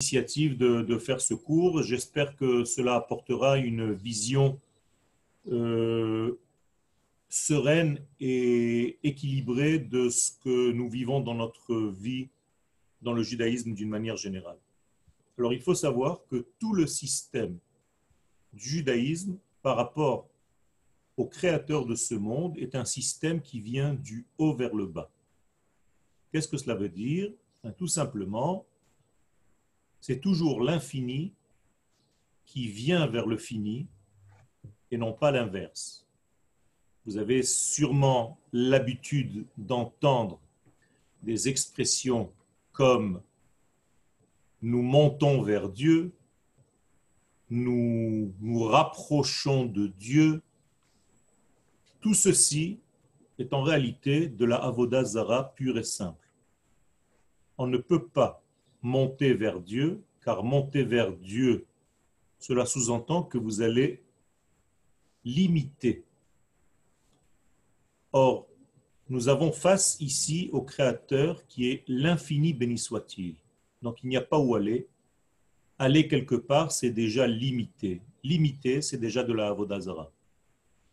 l'initiative de, de, faire ce cours. J'espère que cela apportera une vision euh, sereine et équilibrée de ce que nous vivons dans notre vie, dans le judaïsme d'une manière générale. Alors il faut savoir que tout le système du judaïsme par rapport au créateur de ce monde est un système qui vient du haut vers le bas. Qu'est-ce que cela veut dire? Ben, Tout simplement, c'est toujours l'infini qui vient vers le fini et non pas l'inverse. Vous avez sûrement l'habitude d'entendre des expressions comme nous montons vers Dieu, nous nous rapprochons de Dieu. Tout ceci est en réalité de la Avodazara pure et simple. On ne peut pas monter vers Dieu, car monter vers Dieu, cela sous-entend que vous allez limiter. Or, nous avons face ici au Créateur qui est l'infini béni soit-il. Donc il n'y a pas où aller. Aller quelque part, c'est déjà limité. Limité, c'est déjà de la Avodazara.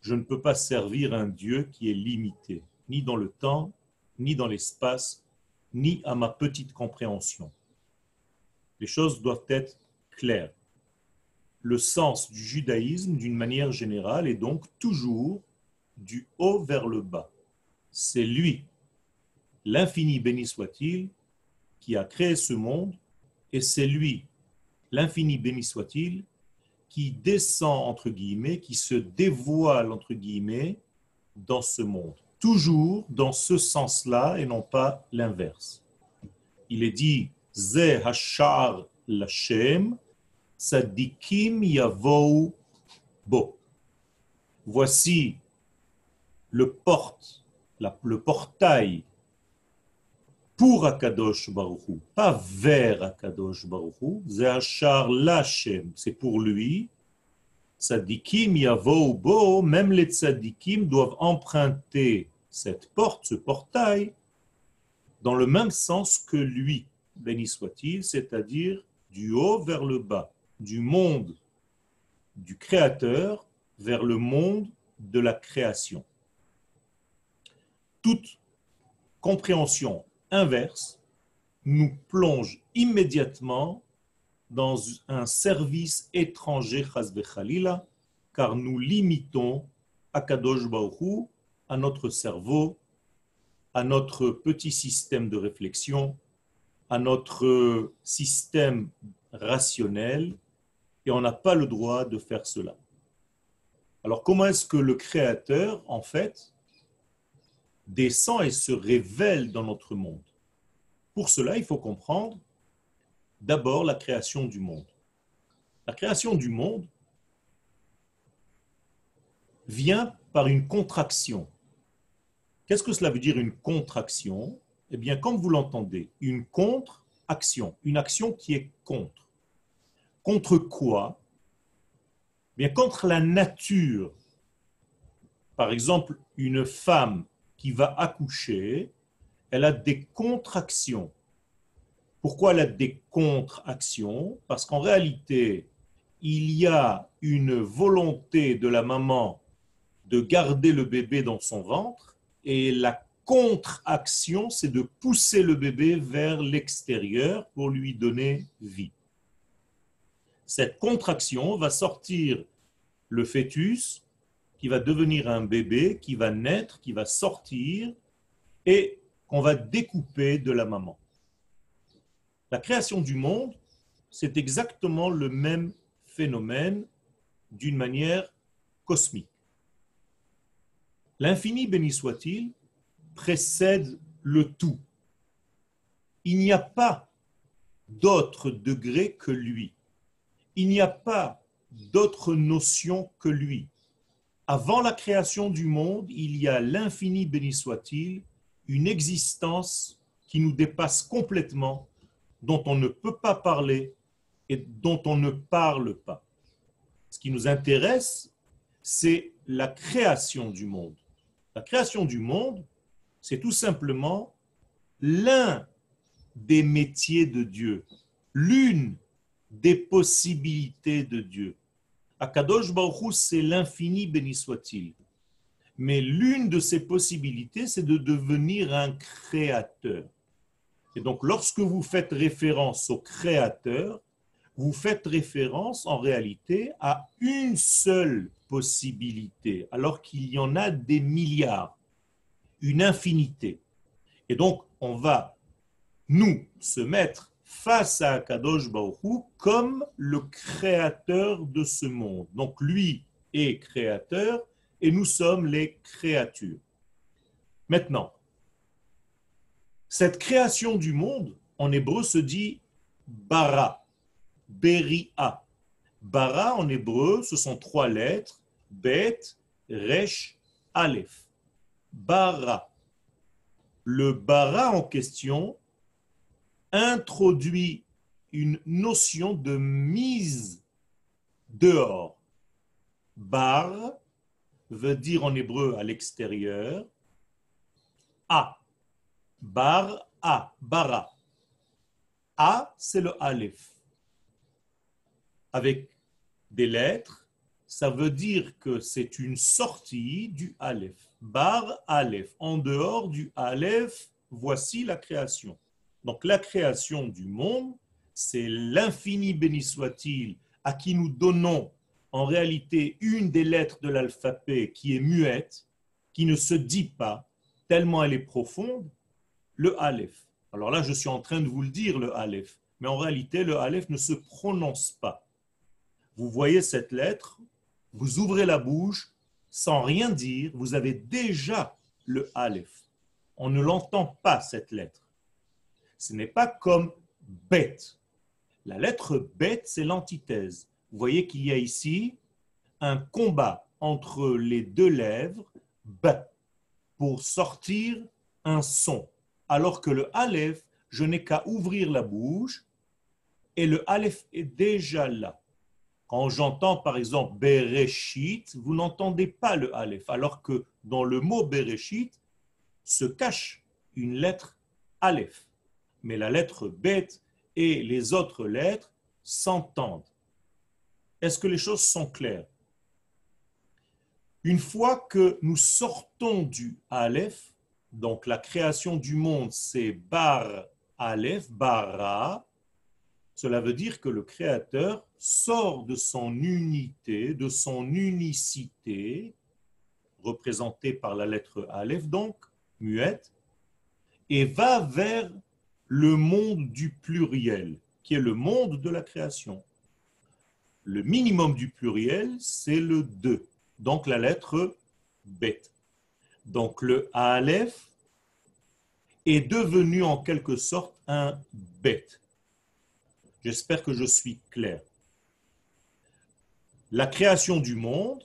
Je ne peux pas servir un Dieu qui est limité, ni dans le temps, ni dans l'espace, ni à ma petite compréhension. Les choses doivent être claires. Le sens du judaïsme, d'une manière générale, est donc toujours du haut vers le bas. C'est lui, l'infini béni soit-il, qui a créé ce monde, et c'est lui, l'infini béni soit-il, qui descend, entre guillemets, qui se dévoile, entre guillemets, dans ce monde. Toujours dans ce sens-là et non pas l'inverse. Il est dit Ze hashar Lashem, Sadikim Yavou Bo. Voici le porte, le portail pour Akadosh Baruchou, pas vers Akadosh Baruchou. Ze hashar Lashem, c'est pour lui. Sadikim Yavou Bo, même les tzadikim doivent emprunter cette porte, ce portail, dans le même sens que lui béni soit-il, c'est-à-dire du haut vers le bas, du monde du Créateur vers le monde de la création. Toute compréhension inverse nous plonge immédiatement dans un service étranger, car nous limitons Akadosh Baruch à notre cerveau, à notre petit système de réflexion, à notre système rationnel et on n'a pas le droit de faire cela. Alors comment est-ce que le Créateur, en fait, descend et se révèle dans notre monde? Pour cela, il faut comprendre d'abord la création du monde. La création du monde vient par une contraction. Qu'est-ce que cela veut dire une contraction? Eh bien, comme vous l'entendez, une contre-action, une action qui est contre. Contre quoi? Eh Bien, contre la nature. Par exemple, une femme qui va accoucher, elle a des contractions. Pourquoi elle a des contre-actions? Parce qu'en réalité, il y a une volonté de la maman de garder le bébé dans son ventre et la contre-action, c'est de pousser le bébé vers l'extérieur pour lui donner vie. Cette contraction va sortir le fœtus qui va devenir un bébé, qui va naître, qui va sortir et qu'on va découper de la maman. La création du monde, c'est exactement le même phénomène d'une manière cosmique. L'infini béni soit-il précède le tout. Il n'y a pas d'autre degré que lui. Il n'y a pas d'autre notion que lui. Avant la création du monde, il y a l'infini béni soit-il, une existence qui nous dépasse complètement, dont on ne peut pas parler et dont on ne parle pas. Ce qui nous intéresse, c'est la création du monde. La création du monde, c'est tout simplement l'un des métiers de Dieu, l'une des possibilités de Dieu. Akadosh Baruch c'est l'infini, béni soit-il. Mais l'une de ces possibilités, c'est de devenir un créateur. Et donc, lorsque vous faites référence au créateur, vous faites référence en réalité à une seule possibilité, alors qu'il y en a des milliards, une infinité. Et donc, on va, nous, se mettre face à Kadosh Baruch comme le créateur de ce monde. Donc, lui est créateur et nous sommes les créatures. Maintenant, cette création du monde, en hébreu, se dit bara, beria. Bara, en hébreu, ce sont trois lettres, bet, resh, aleph. Bara. Le bara en question introduit une notion de mise dehors. Bar veut dire en hébreu à l'extérieur. A. Bar A. Bara. A, c'est le Aleph. Avec des lettres, ça veut dire que c'est une sortie du Aleph. Bar Aleph. En dehors du Aleph, voici la création. Donc la création du monde, c'est l'infini béni soit-il à qui nous donnons en réalité une des lettres de l'alphabet qui est muette, qui ne se dit pas, tellement elle est profonde, le Aleph. Alors là, je suis en train de vous le dire, le Aleph. Mais en réalité, le Aleph ne se prononce pas. Vous voyez cette lettre, vous ouvrez la bouche, sans rien dire, vous avez déjà le Aleph. On ne l'entend pas, cette lettre. Ce n'est pas comme bête. La lettre bête, c'est l'antithèse. Vous voyez qu'il y a ici un combat entre les deux lèvres, b, pour sortir un son. Alors que le aleph, je n'ai qu'à ouvrir la bouche et le aleph est déjà là. Quand j'entends par exemple Bereshit, vous n'entendez pas le aleph, alors que dans le mot Bereshit se cache une lettre aleph. Mais la lettre bête et les autres lettres s'entendent. Est-ce que les choses sont claires? Une fois que nous sortons du Aleph, donc la création du monde, c'est Bar Aleph, Bara, cela veut dire que le Créateur sort de son unité, de son unicité, représentée par la lettre Aleph, donc, muette, et va vers le monde du pluriel, qui est le monde de la création. Le minimum du pluriel, c'est le 2, donc la lettre bête. Donc le Aleph est devenu en quelque sorte un bête. J'espère que je suis clair. La création du monde,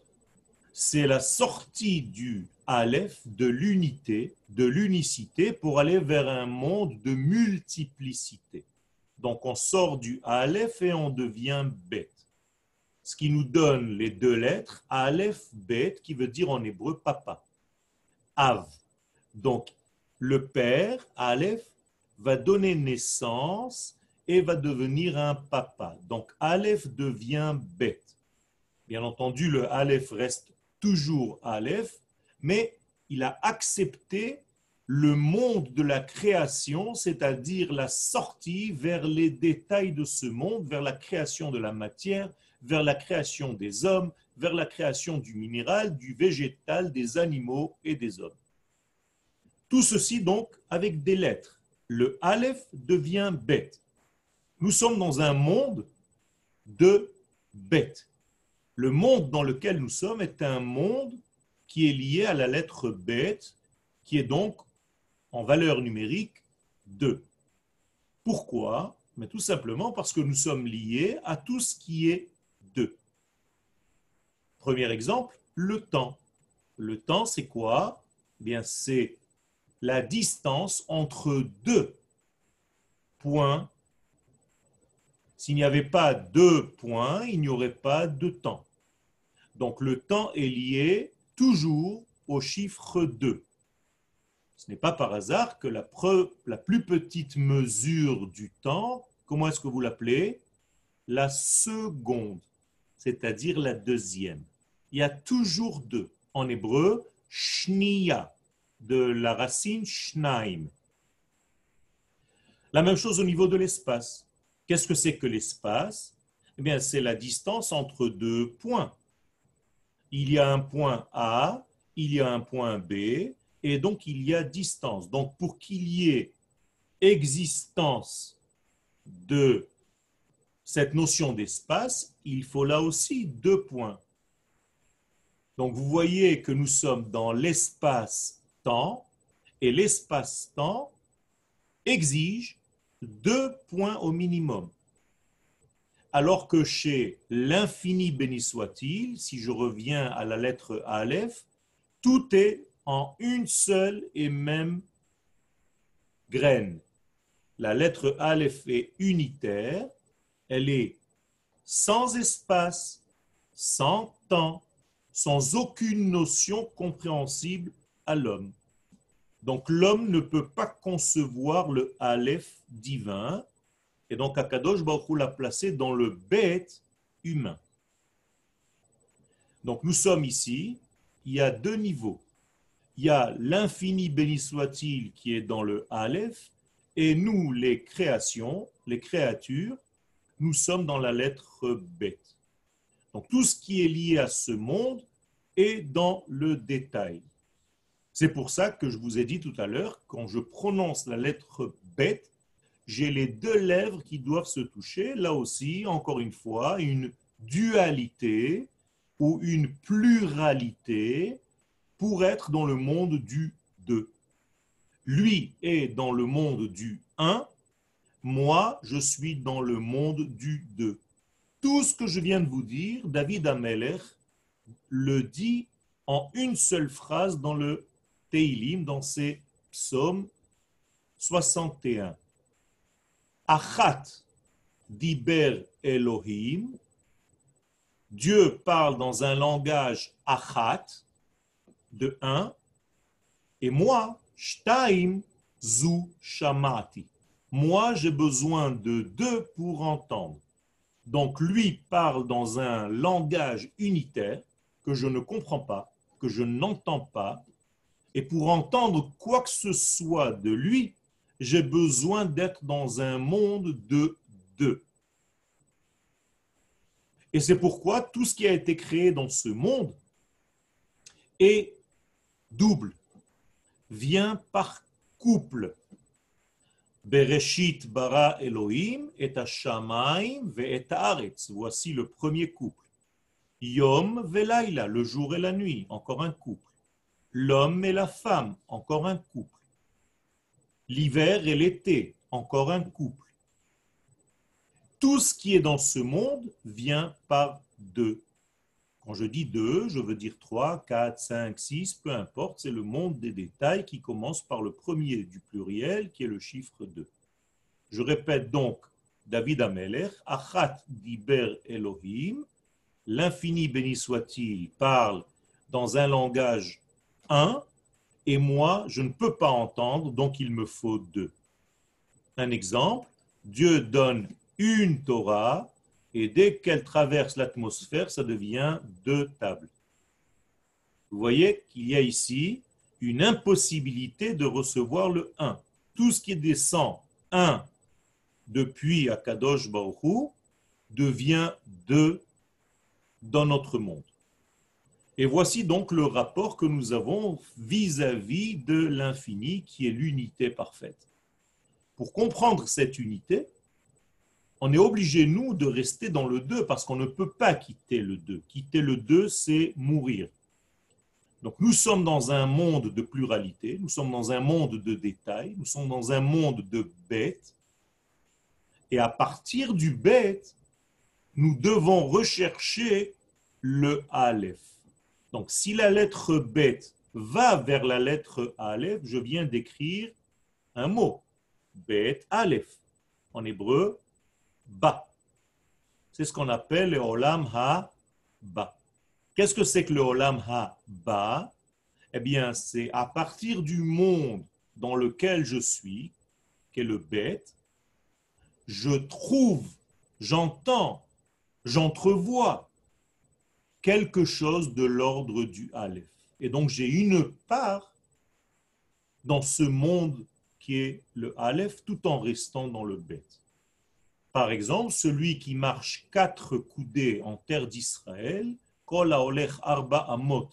c'est la sortie du Aleph, de l'unité, de l'unicité, pour aller vers un monde de multiplicité. Donc on sort du Aleph et on devient bête ce qui nous donne les deux lettres, Aleph, Bet, qui veut dire en hébreu papa. Av. Donc, le père, Aleph, va donner naissance et va devenir un papa. Donc, Aleph devient Bet. Bien entendu, le Aleph reste toujours Aleph, mais il a accepté le monde de la création, c'est-à-dire la sortie vers les détails de ce monde, vers la création de la matière, vers la création des hommes, vers la création du minéral, du végétal, des animaux et des hommes. Tout ceci donc avec des lettres. Le Aleph devient bête. Nous sommes dans un monde de bêtes. Le monde dans lequel nous sommes est un monde qui est lié à la lettre bête, qui est donc en valeur numérique 2. Pourquoi? Mais Tout simplement parce que nous sommes liés à tout ce qui est deux. Premier exemple, le temps. Le temps, c'est quoi? Eh Bien, c'est la distance entre deux points. S'il n'y avait pas deux points, il n'y aurait pas de temps. Donc le temps est lié toujours au chiffre 2. Ce n'est pas par hasard que la, plus petite mesure du temps comment est-ce que vous l'appelez? La seconde, c'est-à-dire la deuxième. Il y a toujours deux. En hébreu, shnia, de la racine shnaim. La même chose au niveau de l'espace. Qu'est-ce que c'est que l'espace? Eh bien, c'est la distance entre deux points. Il y a un point A, il y a un point B, et donc il y a distance. Donc, pour qu'il y ait existence de cette notion d'espace, il faut là aussi deux points. Donc vous voyez que nous sommes dans l'espace-temps et l'espace-temps exige deux points au minimum. Alors que chez l'infini béni soit-il, si je reviens à la lettre Aleph, tout est en une seule et même graine. La lettre Aleph est unitaire, elle est sans espace, sans temps, sans aucune notion compréhensible à l'homme. Donc l'homme ne peut pas concevoir le Aleph divin, et donc Akadosh Baruch l'a placé dans le bête humain. Donc nous sommes ici, il y a deux niveaux. Il y a l'infini béni soit-il qui est dans le Aleph, et nous, les créations, les créatures, nous sommes dans la lettre bête. Donc tout ce qui est lié à ce monde est dans le détail. C'est pour ça que je vous ai dit tout à l'heure, quand je prononce la lettre bête, j'ai les deux lèvres qui doivent se toucher. Là aussi, encore une fois, une dualité ou une pluralité pour être dans le monde du 2. Lui est dans le monde du 1, moi je suis dans le monde du 2. Tout ce que je viens de vous dire, David Ameller le dit en une seule phrase dans le Teilim, dans ses psaumes 61. Achat diber Elohim. Dieu parle dans un langage achat de un, et moi, shtaim zu shamati. Moi, j'ai besoin de deux pour entendre. Donc lui parle dans un langage unitaire que je ne comprends pas, que je n'entends pas, et pour entendre quoi que ce soit de lui, j'ai besoin d'être dans un monde de deux. Et c'est pourquoi tout ce qui a été créé dans ce monde est double, vient par couple. Bereshit bara Elohim et Shamaim ve aretz. Voici le premier couple. Yom velaila, le jour et la nuit, encore un couple. L'homme et la femme, encore un couple l'hiver et l'été, encore un couple. Tout ce qui est dans ce monde vient par deux. Quand je dis deux, je veux dire trois, quatre, cinq, six, peu importe, c'est le monde des détails qui commence par le premier du pluriel qui est le chiffre 2. Je répète donc David Ameler, Achat diber Elohim, l'infini béni soit-il, parle dans un langage un, et moi, je ne peux pas entendre, donc il me faut deux. Un exemple, Dieu donne une Torah, et dès qu'elle traverse l'atmosphère, ça devient deux tables. Vous voyez qu'il y a ici une impossibilité de recevoir le 1. Tout ce qui descend 1 depuis Akadosh Baruch devient 2 dans notre monde. Et voici donc le rapport que nous avons vis-à-vis de l'infini qui est l'unité parfaite. Pour comprendre cette unité, on est obligé, nous, de rester dans le 2 parce qu'on ne peut pas quitter le 2. Quitter le 2, c'est mourir. Donc nous sommes dans un monde de pluralité, nous sommes dans un monde de détails, nous sommes dans un monde de bêtes. Et à partir du bête, nous devons rechercher le Aleph. Donc, si la lettre bête va vers la lettre Aleph, je viens d'écrire un mot. Bet Aleph. En hébreu, ba. C'est ce qu'on appelle le Olam Ha-Ba. Qu'est-ce que c'est que le Olam Ha-Ba? Eh bien, c'est à partir du monde dans lequel je suis, qui est le bête, je trouve, j'entends, j'entrevois quelque chose de l'ordre du Aleph. Et donc j'ai une part dans ce monde qui est le Aleph tout en restant dans le Bet. Par exemple, celui qui marche quatre coudées en terre d'Israël, Kol arba amot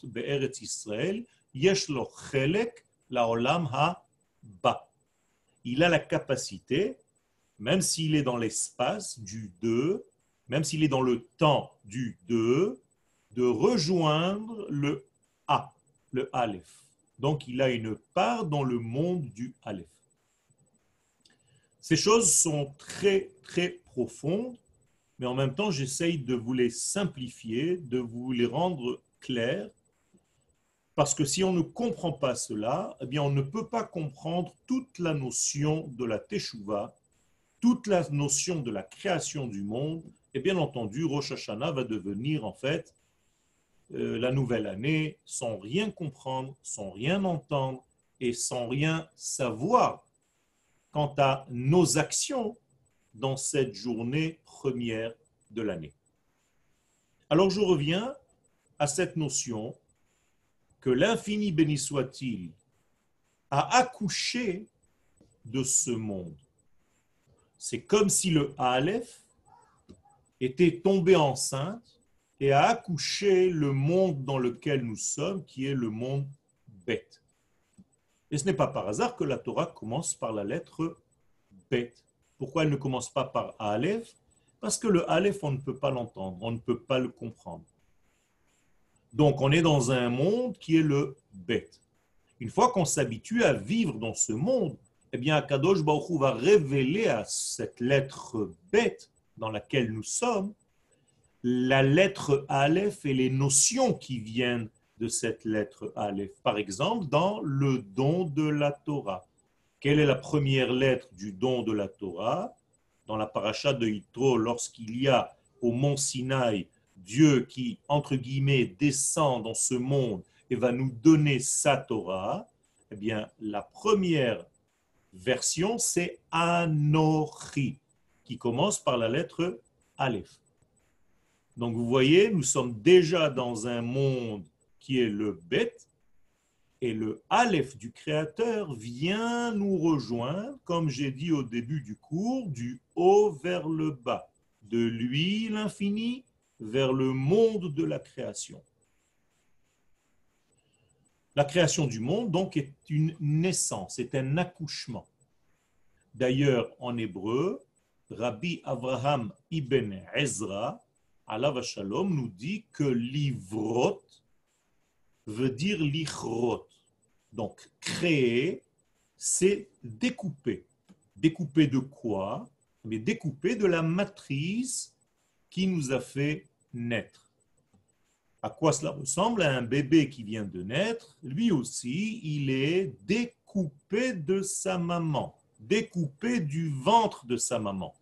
Israël, yesh chelek laolam ha-ba. Il a la capacité, même s'il est dans l'espace du 2, même s'il est dans le temps du 2, de rejoindre le A, le Aleph. Donc il a une part dans le monde du Aleph. Ces choses sont très, très profondes, mais en même temps, j'essaye de vous les simplifier, de vous les rendre clairs, parce que si on ne comprend pas cela, eh bien, on ne peut pas comprendre toute la notion de la Teshuvah, toute la notion de la création du monde, et bien entendu, Rosh Hashanah va devenir en fait euh, la nouvelle année sans rien comprendre, sans rien entendre et sans rien savoir quant à nos actions dans cette journée première de l'année. Alors je reviens à cette notion que l'infini béni soit-il a accouché de ce monde. C'est comme si le Aleph était tombé enceinte et a accouché le monde dans lequel nous sommes, qui est le monde bête. Et ce n'est pas par hasard que la Torah commence par la lettre bête. Pourquoi elle ne commence pas par Aleph? Parce que le Aleph, on ne peut pas l'entendre, on ne peut pas le comprendre. Donc, on est dans un monde qui est le bête. Une fois qu'on s'habitue à vivre dans ce monde, eh bien, Akadosh Baruch va révéler à cette lettre bête dans laquelle nous sommes la lettre Aleph et les notions qui viennent de cette lettre Aleph. Par exemple, dans le don de la Torah. Quelle est la première lettre du don de la Torah? Dans la paracha de Yitro, lorsqu'il y a au mont Sinaï Dieu qui, entre guillemets, descend dans ce monde et va nous donner sa Torah, eh bien, la première version, c'est Anochi, qui commence par la lettre Aleph. Donc vous voyez, nous sommes déjà dans un monde qui est le bête, et le Aleph du Créateur vient nous rejoindre, comme j'ai dit au début du cours, du haut vers le bas, de lui l'infini vers le monde de la création. La création du monde, donc, est une naissance, est un accouchement. D'ailleurs, en hébreu, Rabbi Abraham ibn Ezra Allah Shalom nous dit que livrot veut dire lichrot. Donc, créer, c'est découper. Découper de quoi? Mais découper de la matrice qui nous a fait naître. À quoi cela ressemble? À un bébé qui vient de naître Lui aussi, il est découpé de sa maman, découpé du ventre de sa maman.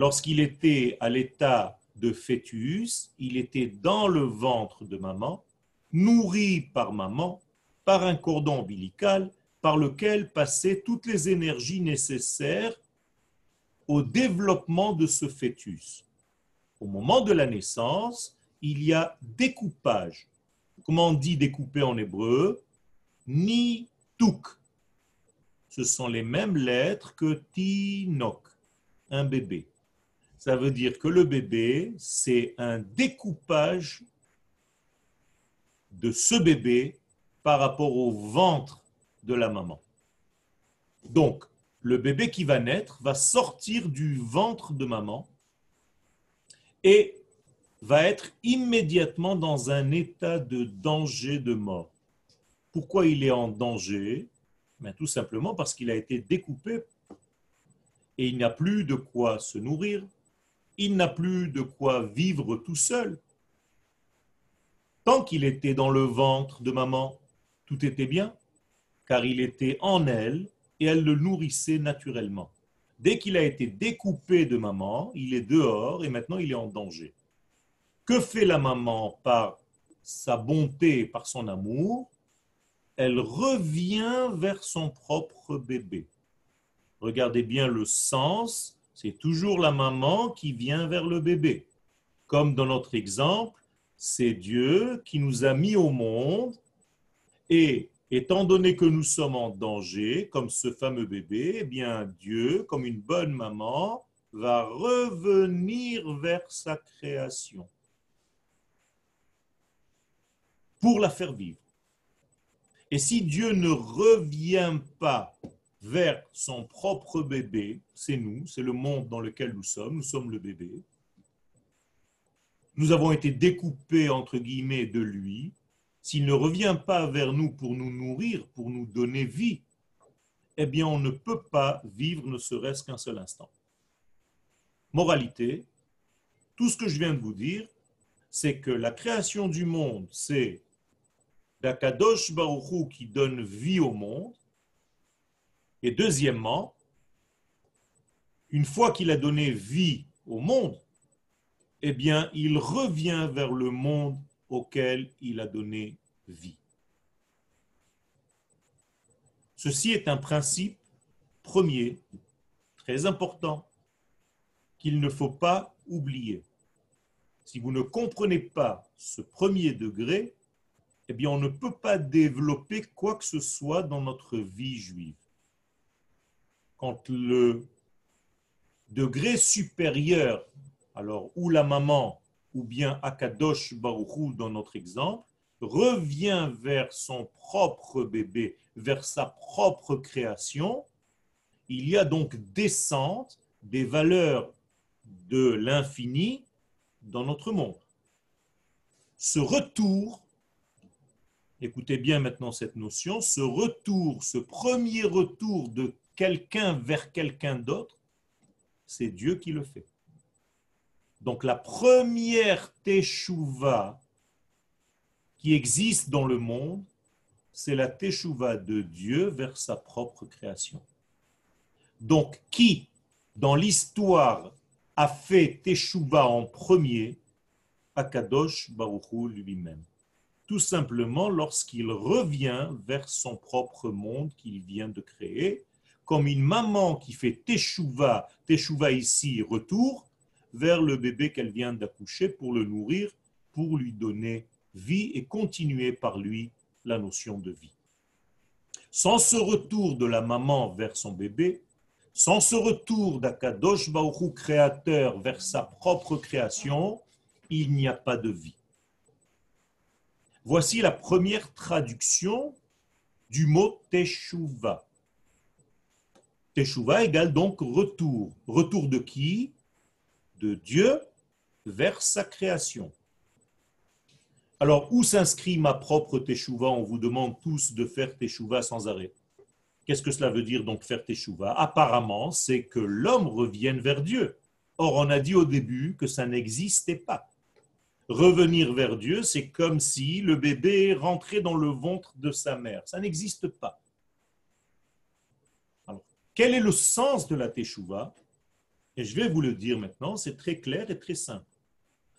Lorsqu'il était à l'état de fœtus, il était dans le ventre de maman, nourri par maman, par un cordon ombilical par lequel passaient toutes les énergies nécessaires au développement de ce fœtus. Au moment de la naissance, il y a découpage. Comment on dit découper en hébreu? Ni tuk. Ce sont les mêmes lettres que tinok, un bébé. Ça veut dire que le bébé, c'est un découpage de ce bébé par rapport au ventre de la maman. Donc, le bébé qui va naître va sortir du ventre de maman et va être immédiatement dans un état de danger de mort. Pourquoi il est en danger? Ben, Tout simplement parce qu'il a été découpé et il n'a plus de quoi se nourrir, il n'a plus de quoi vivre tout seul. Tant qu'il était dans le ventre de maman, tout était bien, car il était en elle et elle le nourrissait naturellement. Dès qu'il a été découpé de maman, il est dehors et maintenant il est en danger. Que fait la maman par sa bonté, par son amour? Elle revient vers son propre bébé. Regardez bien le sens, c'est toujours la maman qui vient vers le bébé. Comme dans notre exemple, c'est Dieu qui nous a mis au monde et étant donné que nous sommes en danger, comme ce fameux bébé, eh bien Dieu, comme une bonne maman, va revenir vers sa création pour la faire vivre. Et si Dieu ne revient pas vers son propre bébé, c'est nous, c'est le monde dans lequel nous sommes, nous sommes le bébé, nous avons été découpés entre guillemets de lui, s'il ne revient pas vers nous pour nous nourrir, pour nous donner vie, eh bien on ne peut pas vivre ne serait-ce qu'un seul instant. Moralité, tout ce que je viens de vous dire, c'est que la création du monde, c'est d'Akadosh Baruchou qui donne vie au monde. Et deuxièmement, une fois qu'il a donné vie au monde, eh bien, il revient vers le monde auquel il a donné vie. Ceci est un principe premier, très important, qu'il ne faut pas oublier. Si vous ne comprenez pas ce premier degré, eh bien, on ne peut pas développer quoi que ce soit dans notre vie juive. Quand le degré supérieur, alors ou la maman, ou bien Akadosh Baruchou dans notre exemple, revient vers son propre bébé, vers sa propre création, il y a donc descente des valeurs de l'infini dans notre monde. Ce retour, écoutez bien maintenant cette notion, ce retour, ce premier retour de quelqu'un vers quelqu'un d'autre, c'est Dieu qui le fait. Donc la première teshuva qui existe dans le monde, c'est la teshuva de Dieu vers sa propre création. Donc qui, dans l'histoire, a fait Teshuvah en premier? Akadosh Baruchou lui-même. Tout simplement lorsqu'il revient vers son propre monde qu'il vient de créer, comme une maman qui fait Teshuvah, Teshuvah ici, retour, vers le bébé qu'elle vient d'accoucher pour le nourrir, pour lui donner vie et continuer par lui la notion de vie. Sans ce retour de la maman vers son bébé, sans ce retour d'Akadosh Baruch créateur vers sa propre création, il n'y a pas de vie. Voici la première traduction du mot Teshuvah. Teshuvah égale donc retour. Retour de qui? De Dieu vers sa création. Alors, où s'inscrit ma propre Teshuvah? On vous demande tous de faire Teshuvah sans arrêt. Qu'est-ce que cela veut dire donc faire teshuva Apparemment, c'est que l'homme revienne vers Dieu. Or, on a dit au début que ça n'existait pas. Revenir vers Dieu, c'est comme si le bébé rentrait dans le ventre de sa mère. Ça n'existe pas. Quel est le sens de la teshuva? Et je vais vous le dire maintenant, c'est très clair et très simple.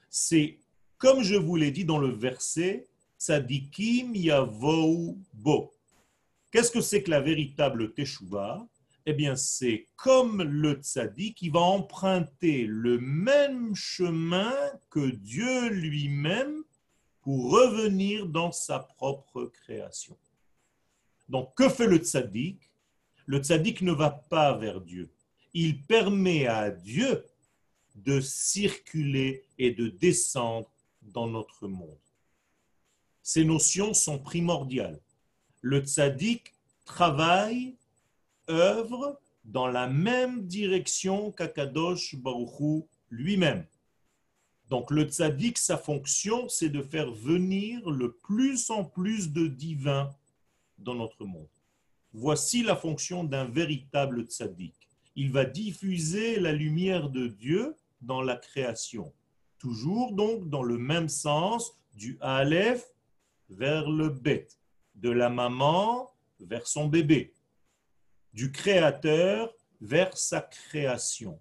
C'est, comme je vous l'ai dit dans le verset, Sadikim Yavou Bo. Qu'est-ce que c'est que la véritable Teshuvah Eh bien, c'est comme le tzaddik qui va emprunter le même chemin que Dieu lui-même pour revenir dans sa propre création. Donc, que fait le tzaddik Le tzaddik ne va pas vers Dieu. Il permet à Dieu de circuler et de descendre dans notre monde. Ces notions sont primordiales le tzaddik travaille, œuvre dans la même direction qu'Akadosh Baruchou lui-même. Donc le tzaddik, sa fonction, c'est de faire venir le plus en plus de divin dans notre monde. Voici la fonction d'un véritable tzaddik. Il va diffuser la lumière de Dieu dans la création. Toujours donc dans le même sens du Aleph vers le Bet de la maman vers son bébé, du créateur vers sa création.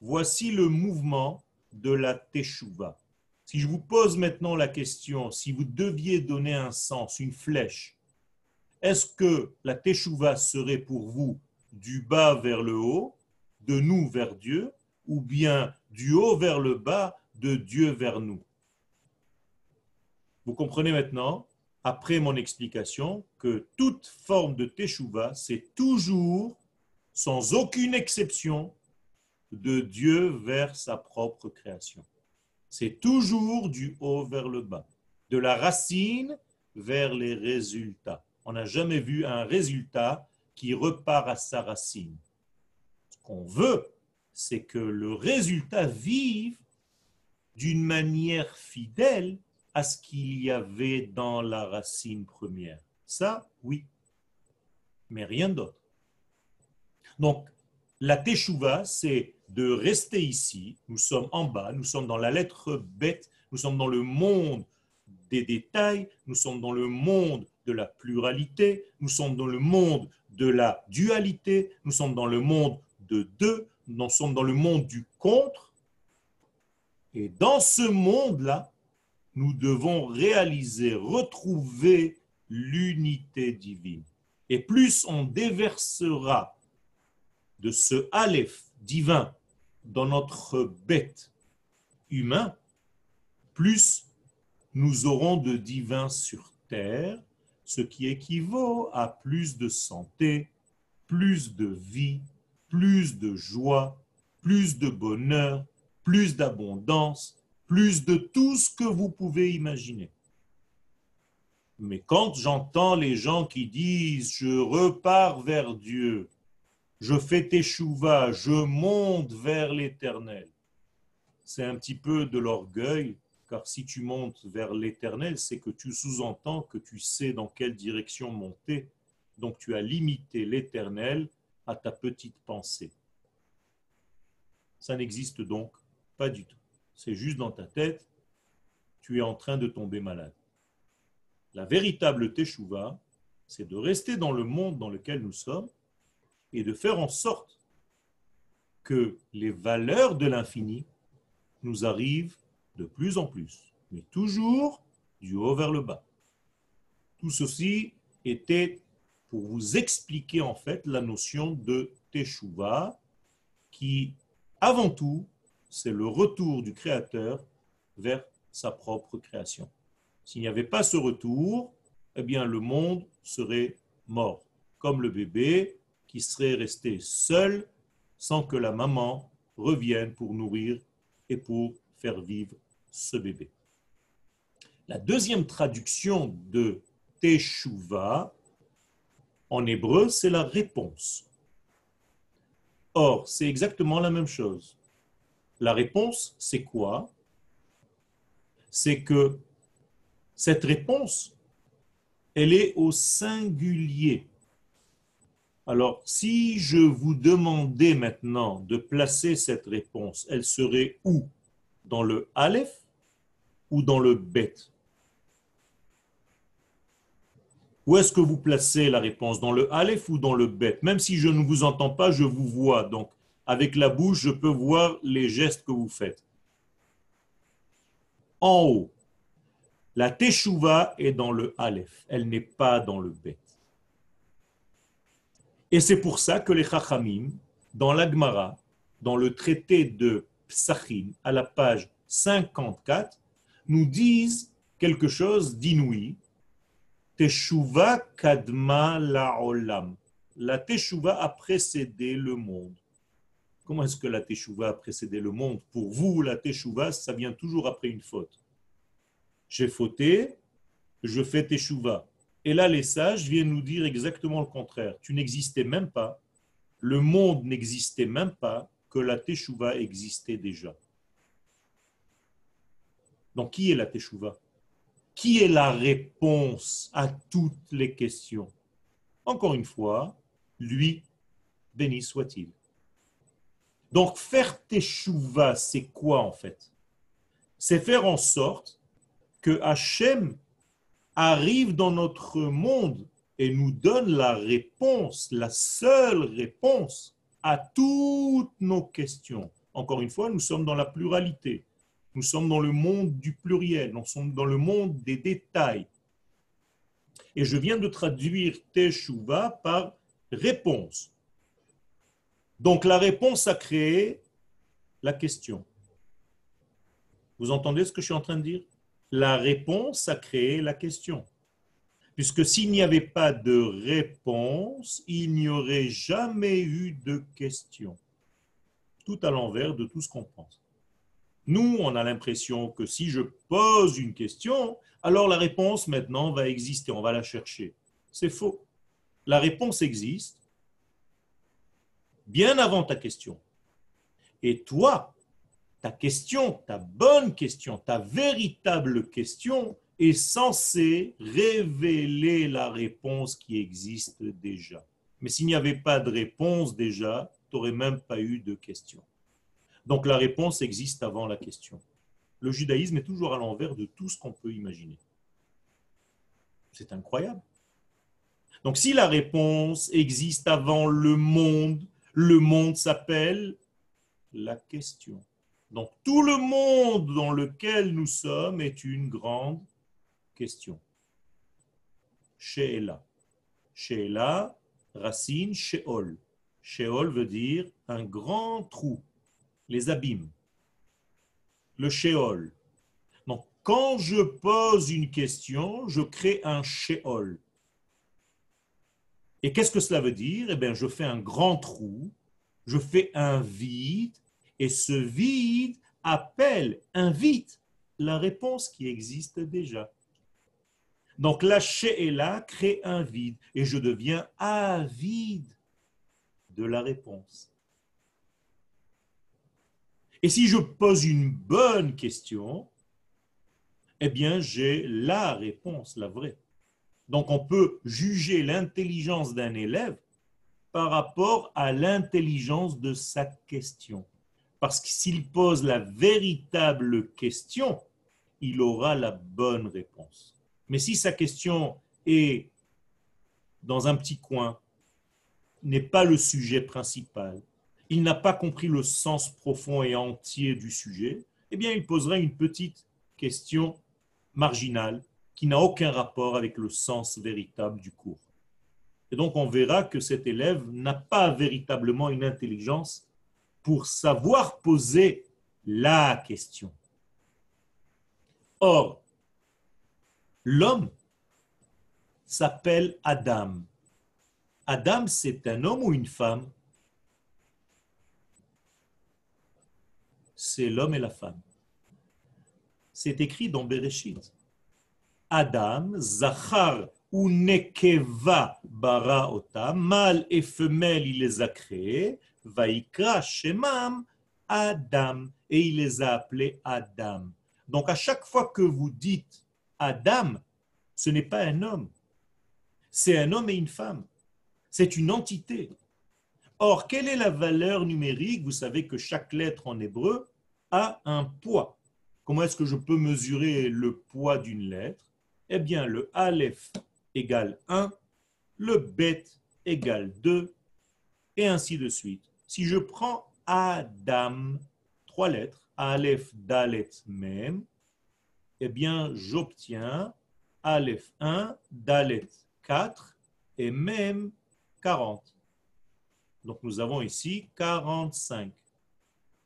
Voici le mouvement de la teshuva. Si je vous pose maintenant la question, si vous deviez donner un sens, une flèche, est-ce que la teshuva serait pour vous du bas vers le haut, de nous vers Dieu, ou bien du haut vers le bas, de Dieu vers nous? Vous comprenez maintenant, après mon explication, que toute forme de teshuva, c'est toujours, sans aucune exception, de Dieu vers sa propre création. C'est toujours du haut vers le bas, de la racine vers les résultats. On n'a jamais vu un résultat qui repart à sa racine. Ce qu'on veut, c'est que le résultat vive d'une manière fidèle à ce qu'il y avait dans la racine première. Ça, oui, mais rien d'autre. Donc, la teshuva, c'est de rester ici. Nous sommes en bas, nous sommes dans la lettre bête, nous sommes dans le monde des détails, nous sommes dans le monde de la pluralité, nous sommes dans le monde de la dualité, nous sommes dans le monde de deux, nous sommes dans le monde du contre. Et dans ce monde-là, nous devons réaliser, retrouver l'unité divine. Et plus on déversera de ce Aleph divin dans notre bête humain, plus nous aurons de divin sur terre, ce qui équivaut à plus de santé, plus de vie, plus de joie, plus de bonheur, plus d'abondance, plus de tout ce que vous pouvez imaginer. Mais quand j'entends les gens qui disent je repars vers Dieu, je fais teshuva, je monte vers l'éternel. C'est un petit peu de l'orgueil, car si tu montes vers l'éternel, c'est que tu sous-entends que tu sais dans quelle direction monter. Donc tu as limité l'éternel à ta petite pensée. Ça n'existe donc pas du tout. C'est juste dans ta tête, tu es en train de tomber malade. La véritable teshuva, c'est de rester dans le monde dans lequel nous sommes et de faire en sorte que les valeurs de l'infini nous arrivent de plus en plus, mais toujours du haut vers le bas. Tout ceci était pour vous expliquer en fait la notion de Teshuvah, qui avant tout, c'est le retour du Créateur vers sa propre création. S'il n'y avait pas ce retour, eh bien le monde serait mort, comme le bébé qui serait resté seul sans que la maman revienne pour nourrir et pour faire vivre ce bébé. La deuxième traduction de Teshuvah en hébreu, c'est la réponse. Or, c'est exactement la même chose. La réponse, c'est quoi? C'est que cette réponse, elle est au singulier. Alors, si je vous demandais maintenant de placer cette réponse, elle serait où? Dans le Aleph ou dans le Bet? Où est-ce que vous placez la réponse Dans le Aleph ou dans le Bet? Même si je ne vous entends pas, je vous vois. Donc, avec la bouche, je peux voir les gestes que vous faites. En haut, la Teshuvah est dans le Aleph. Elle n'est pas dans le Bet. Et c'est pour ça que les Chachamim, dans l'Agmara, dans le traité de Psachim, à la page 54, nous disent quelque chose d'inouï. Teshuva kadma la'olam. La teshuva a précédé le monde. Comment est-ce que la teshuva a précédé le monde? Pour vous, la teshuva, ça vient toujours après une faute. J'ai fauté, je fais teshuva. Et là, les sages viennent nous dire exactement le contraire. Tu n'existais même pas, le monde n'existait même pas, que la Teshuvah existait déjà. Donc, qui est la Teshuvah Qui est la réponse à toutes les questions? Encore une fois, lui, béni soit-il. Donc, faire Teshuvah, c'est quoi en fait? C'est faire en sorte que Hachem arrive dans notre monde et nous donne la réponse, la seule réponse à toutes nos questions. Encore une fois, nous sommes dans la pluralité. Nous sommes dans le monde du pluriel. Nous sommes dans le monde des détails. Et je viens de traduire Teshuva par réponse. Donc la réponse a créé la question. Vous entendez ce que je suis en train de dire? La réponse a créé la question. Puisque s'il n'y avait pas de réponse, il n'y aurait jamais eu de question. Tout à l'envers de tout ce qu'on pense. Nous, on a l'impression que si je pose une question, alors la réponse maintenant va exister, on va la chercher. C'est faux. La réponse existe bien avant ta question. Et toi, ta question, ta bonne question, ta véritable question est censée révéler la réponse qui existe déjà. Mais s'il n'y avait pas de réponse déjà, tu n'aurais même pas eu de question. Donc la réponse existe avant la question. Le judaïsme est toujours à l'envers de tout ce qu'on peut imaginer. C'est incroyable. Donc si la réponse existe avant le monde, le monde s'appelle la question. Donc tout le monde dans lequel nous sommes est une grande question. She'ela. She'ela, racine, Sheol. Sheol veut dire un grand trou, les abîmes. Le Sheol. Donc quand je pose une question, je crée un Sheol. Et qu'est-ce que cela veut dire? Eh bien, je fais un grand trou, je fais un vide, et ce vide appelle, invite la réponse qui existe déjà. Donc la là crée un vide et je deviens avide de la réponse. Et si je pose une bonne question, eh bien j'ai la réponse, la vraie. Donc on peut juger l'intelligence d'un élève par rapport à l'intelligence de sa question. Parce que s'il pose la véritable question, il aura la bonne réponse. Mais si sa question est dans un petit coin, n'est pas le sujet principal, il n'a pas compris le sens profond et entier du sujet, eh bien il posera une petite question marginale qui n'a aucun rapport avec le sens véritable du cours. Et donc on verra que cet élève n'a pas véritablement une intelligence pour savoir poser la question. Or, l'homme s'appelle Adam. Adam, c'est un homme ou une femme? C'est l'homme et la femme. C'est écrit dans Bereshit. Adam, Zachar ou Nekeva bara mâle et femelle, il les a créés, Vaikra Shemam Adam, et il les a appelés Adam. Donc à chaque fois que vous dites Adam, ce n'est pas un homme, c'est un homme et une femme. C'est une entité. Or, quelle est la valeur numérique? Vous savez que chaque lettre en hébreu a un poids. Comment est-ce que je peux mesurer le poids d'une lettre? Eh bien, le Aleph égale 1, le Bet égale 2, et ainsi de suite. Si je prends Adam, trois lettres, Aleph, Dalet, Mem, eh bien, j'obtiens Aleph 1, Dalet 4 et Mem 40. Donc, nous avons ici 45.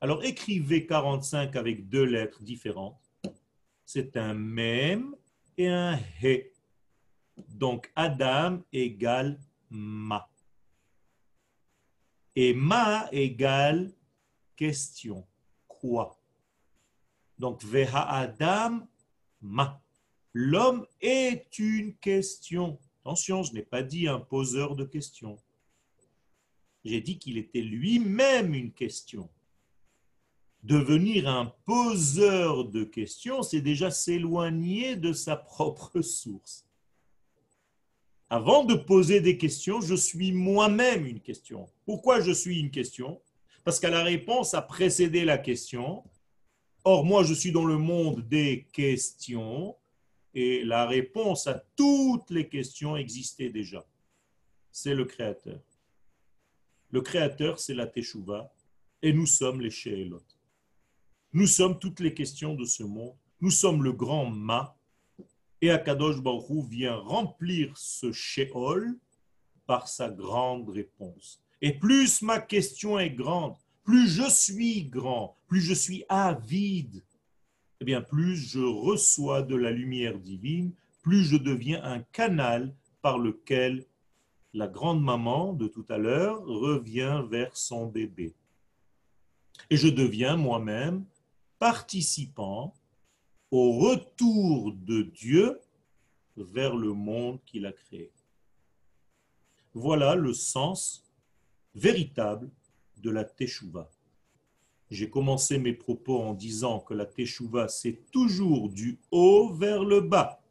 Alors, écrivez 45 avec deux lettres différentes. C'est un Mem et un He. Donc, Adam égale Ma. Et Ma égale question. Quoi? Donc, Veha Adam L'homme est une question. Attention, je n'ai pas dit un poseur de questions. J'ai dit qu'il était lui-même une question. Devenir un poseur de questions, c'est déjà s'éloigner de sa propre source. Avant de poser des questions, je suis moi-même une question. Pourquoi je suis une question? Parce que la réponse a précédé la question. Or, moi, je suis dans le monde des questions et la réponse à toutes les questions existait déjà. C'est le Créateur. Le Créateur, c'est la Teshuvah et nous sommes les Sheelot. Nous sommes toutes les questions de ce monde. Nous sommes le grand Ma et Akadosh Baruch vient remplir ce Sheol par sa grande réponse. Et plus ma question est grande, plus je suis grand, plus je suis avide, eh bien plus je reçois de la lumière divine, plus je deviens un canal par lequel la grande maman de tout à l'heure revient vers son bébé. Et je deviens moi-même participant au retour de Dieu vers le monde qu'il a créé. Voilà le sens véritable de la Teshuvah. J'ai commencé mes propos en disant que la Teshuvah, c'est toujours du haut vers le bas,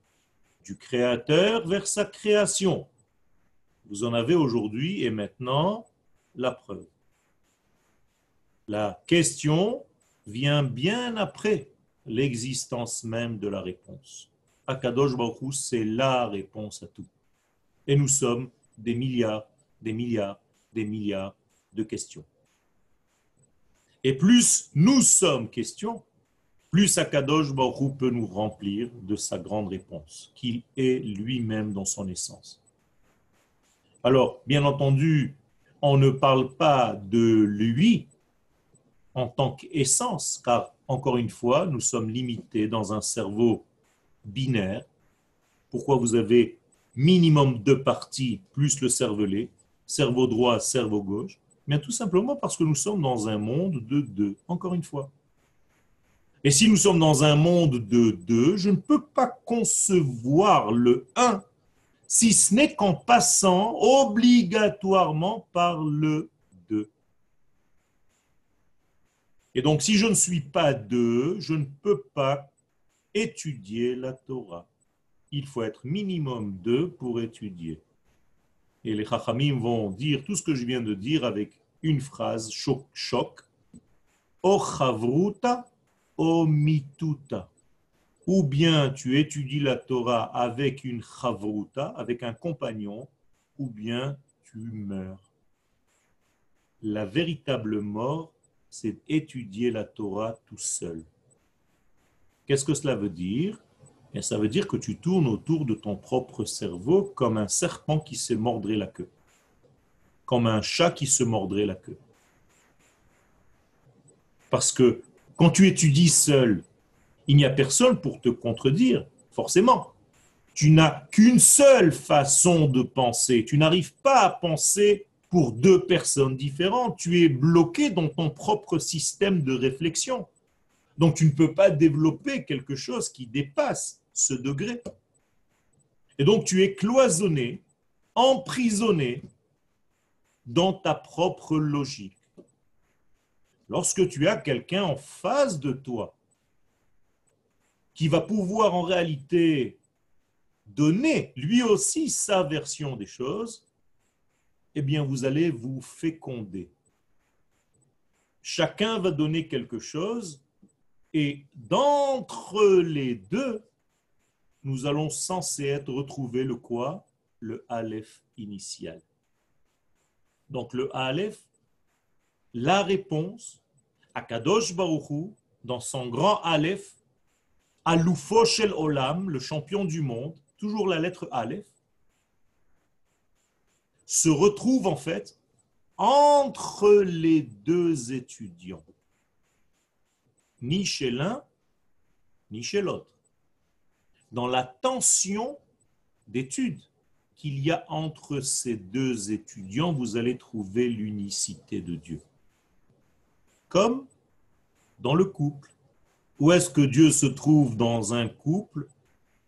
du créateur vers sa création. Vous en avez aujourd'hui et maintenant la preuve. La question vient bien après l'existence même de la réponse. Akadosh Baruch c'est la réponse à tout. Et nous sommes des milliards, des milliards, des milliards de questions. Et plus nous sommes questions, plus Akadosh Baruch peut nous remplir de sa grande réponse, qu'il est lui-même dans son essence. Alors, bien entendu, on ne parle pas de lui en tant qu'essence, car, encore une fois, nous sommes limités dans un cerveau binaire. Pourquoi vous avez minimum deux parties plus le cervelet, cerveau droit, cerveau gauche? Tout simplement parce que nous sommes dans un monde de deux, encore une fois. Et si nous sommes dans un monde de deux, je ne peux pas concevoir le un si ce n'est qu'en passant obligatoirement par le deux. Et donc, si je ne suis pas deux, je ne peux pas étudier la Torah. Il faut être minimum deux pour étudier. Et les Chachamim vont dire tout ce que je viens de dire avec une phrase choc choc. O chavruta, o mituta. Ou bien tu étudies la Torah avec une chavruta, avec un compagnon, ou bien tu meurs. La véritable mort, c'est étudier la Torah tout seul. Qu'est-ce que cela veut dire? Et Ça veut dire que tu tournes autour de ton propre cerveau comme un serpent qui se mordrait la queue, comme un chat qui se mordrait la queue. Parce que quand tu étudies seul, il n'y a personne pour te contredire, forcément. Tu n'as qu'une seule façon de penser. Tu n'arrives pas à penser pour deux personnes différentes. Tu es bloqué dans ton propre système de réflexion. Donc tu ne peux pas développer quelque chose qui dépasse ce degré. Et donc tu es cloisonné, emprisonné dans ta propre logique. Lorsque tu as quelqu'un en face de toi qui va pouvoir en réalité donner lui aussi sa version des choses, eh bien vous allez vous féconder. Chacun va donner quelque chose et d'entre les deux, nous allons censé être retrouver le quoi? Le Aleph initial. Donc le Aleph, la réponse à Kadosh Baruchou, dans son grand Aleph, Aloufo Shel Olam, le champion du monde, toujours la lettre Aleph, se retrouve en fait entre les deux étudiants ni chez l'un, ni chez l'autre. Dans la tension d'étude qu'il y a entre ces deux étudiants, vous allez trouver l'unicité de Dieu. Comme dans le couple. Où est-ce que Dieu se trouve dans un couple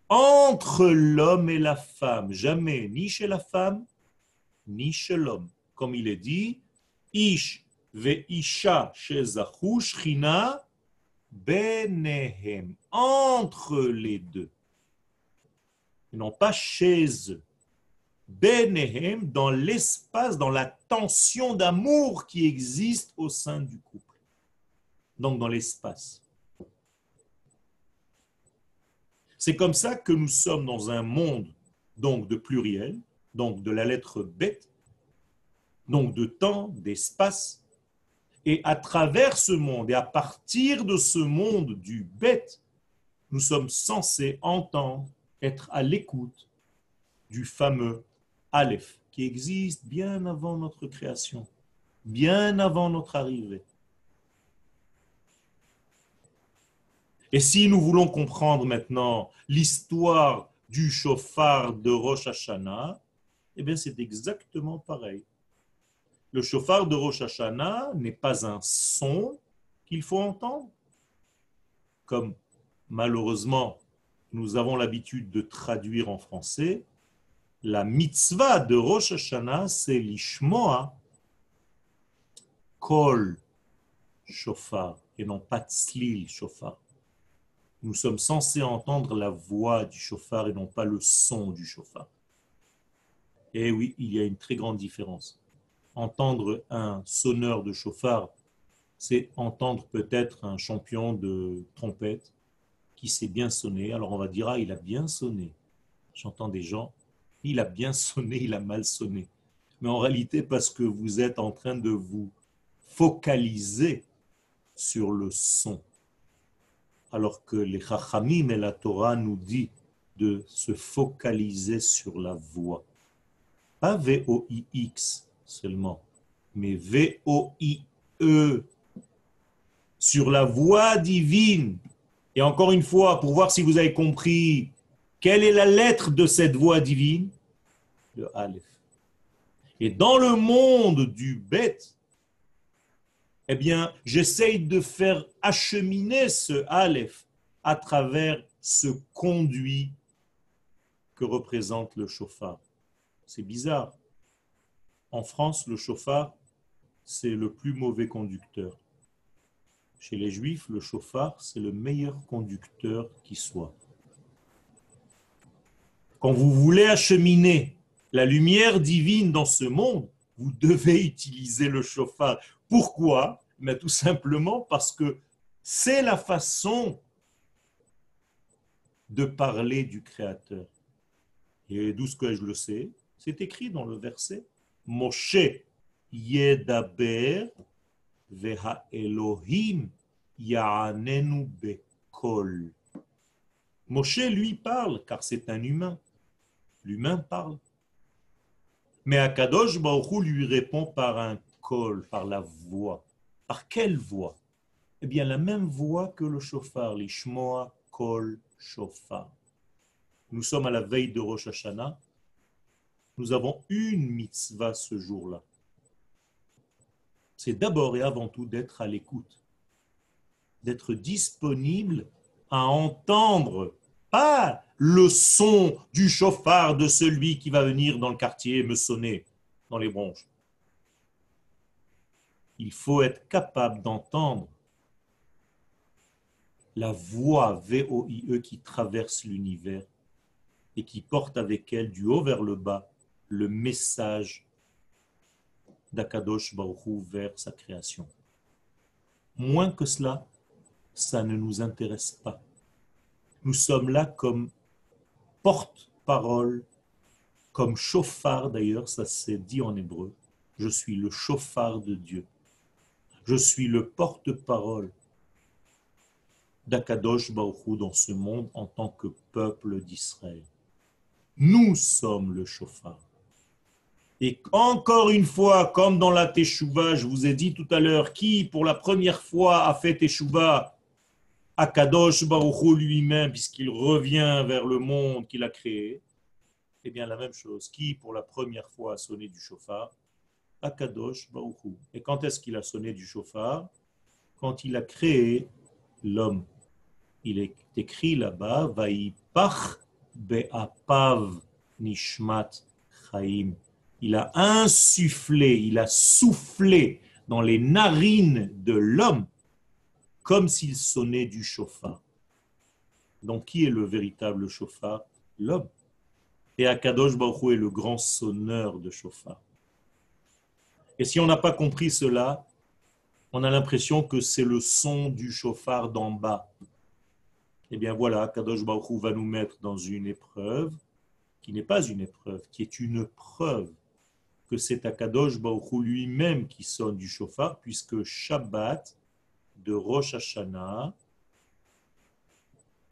Entre l'homme et la femme? Jamais, ni chez la femme, ni chez l'homme. Comme il est dit, Ish ve Isha Benehem, entre les deux. Et non pas chez eux. Benehem, dans l'espace, dans la tension d'amour qui existe au sein du couple. Donc dans l'espace. C'est comme ça que nous sommes dans un monde donc de pluriel, donc de la lettre bête, donc de temps, d'espace, et à travers ce monde, et à partir de ce monde du bête, nous sommes censés entendre, être à l'écoute du fameux Aleph, qui existe bien avant notre création. bien avant notre arrivée. Et si nous voulons comprendre maintenant l'histoire du chauffard de Rosh Hashanah, eh bien c'est exactement pareil. Le chauffard de Rosh Hashanah n'est pas un son qu'il faut entendre, comme malheureusement nous avons l'habitude de traduire en français. La mitzvah de Rosh Hashanah, c'est l'ishmoa kol shofar et non pas tzlil shofar. Nous sommes censés entendre la voix du chauffard et non pas le son du chauffard. Et oui, il y a une très grande différence entendre un sonneur de chauffard, c'est entendre peut-être un champion de trompette qui sait bien sonner. Alors on va dire, ah, il a bien sonné. J'entends des gens, il a bien sonné, il a mal sonné. Mais en réalité, parce que vous êtes en train de vous focaliser sur le son. Alors que les Chachamim et la Torah nous dit de se focaliser sur la voix. Pas V-O-I-X, seulement, mais V-O-I-E, sur la voie divine. Et encore une fois, pour voir si vous avez compris, quelle est la lettre de cette voie divine? Le Aleph. Et dans le monde du bête, eh bien, j'essaye de faire acheminer ce Aleph à travers ce conduit que représente le chauffard. C'est bizarre. En France, le chauffard, c'est le plus mauvais conducteur. Chez les juifs, le chauffard, c'est le meilleur conducteur qui soit. Quand vous voulez acheminer la lumière divine dans ce monde, vous devez utiliser le chauffard. Pourquoi? Mais Tout simplement parce que c'est la façon de parler du Créateur. Et d'où ce que je le sais C'est écrit dans le verset. Moshe yedaber veha Elohim bekol. Moshe lui parle car c'est un humain. L'humain parle. Mais Akadosh Baruch lui répond par un kol, par la voix. Par quelle voix? Eh bien, la même voix que le chauffard, l'ishmoa kol shofar. Nous sommes à la veille de Rosh Hashanah nous avons une mitzvah ce jour-là. C'est d'abord et avant tout d'être à l'écoute, d'être disponible à entendre, pas le son du chauffard de celui qui va venir dans le quartier me sonner dans les bronches. Il faut être capable d'entendre la voix VOIE qui traverse l'univers et qui porte avec elle du haut vers le bas le message d'Akadosh Baruchou vers sa création. Moins que cela, ça ne nous intéresse pas. Nous sommes là comme porte-parole, comme chauffard d'ailleurs, ça s'est dit en hébreu. Je suis le chauffard de Dieu. Je suis le porte-parole d'Akadosh Baruchou dans ce monde en tant que peuple d'Israël. Nous sommes le chauffard. Et encore une fois, comme dans la Teshuvah, je vous ai dit tout à l'heure, qui pour la première fois a fait Teshuvah Akadosh Baruchou lui-même, puisqu'il revient vers le monde qu'il a créé, eh bien la même chose. Qui pour la première fois a sonné du chauffard Akadosh Baruchou. Et quand est-ce qu'il a sonné du chauffard Quand il a créé l'homme. Il est écrit là-bas, Vaipach be'apav nishmat chaim il a insufflé, il a soufflé dans les narines de l'homme comme s'il sonnait du chauffard. Donc qui est le véritable chauffard? L'homme. Et Akadosh Baruch est le grand sonneur de chauffard. Et si on n'a pas compris cela, on a l'impression que c'est le son du chauffard d'en bas. Eh bien voilà, Kadosh Baruch va nous mettre dans une épreuve qui n'est pas une épreuve, qui est une preuve que c'est Akadosh Baruch lui-même qui sonne du chauffard, puisque Shabbat de Rosh Hashanah,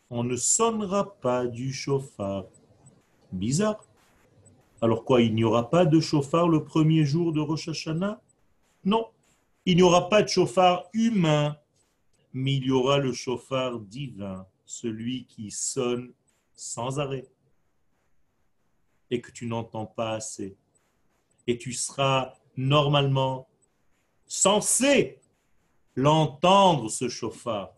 on ne sonnera pas du chauffard. Bizarre. Alors quoi, il n'y aura pas de chauffard le premier jour de Rosh Hashanah? Non, il n'y aura pas de chauffard humain, mais il y aura le chauffard divin, celui qui sonne sans arrêt et que tu n'entends pas assez. Et tu seras normalement censé l'entendre, ce chauffard,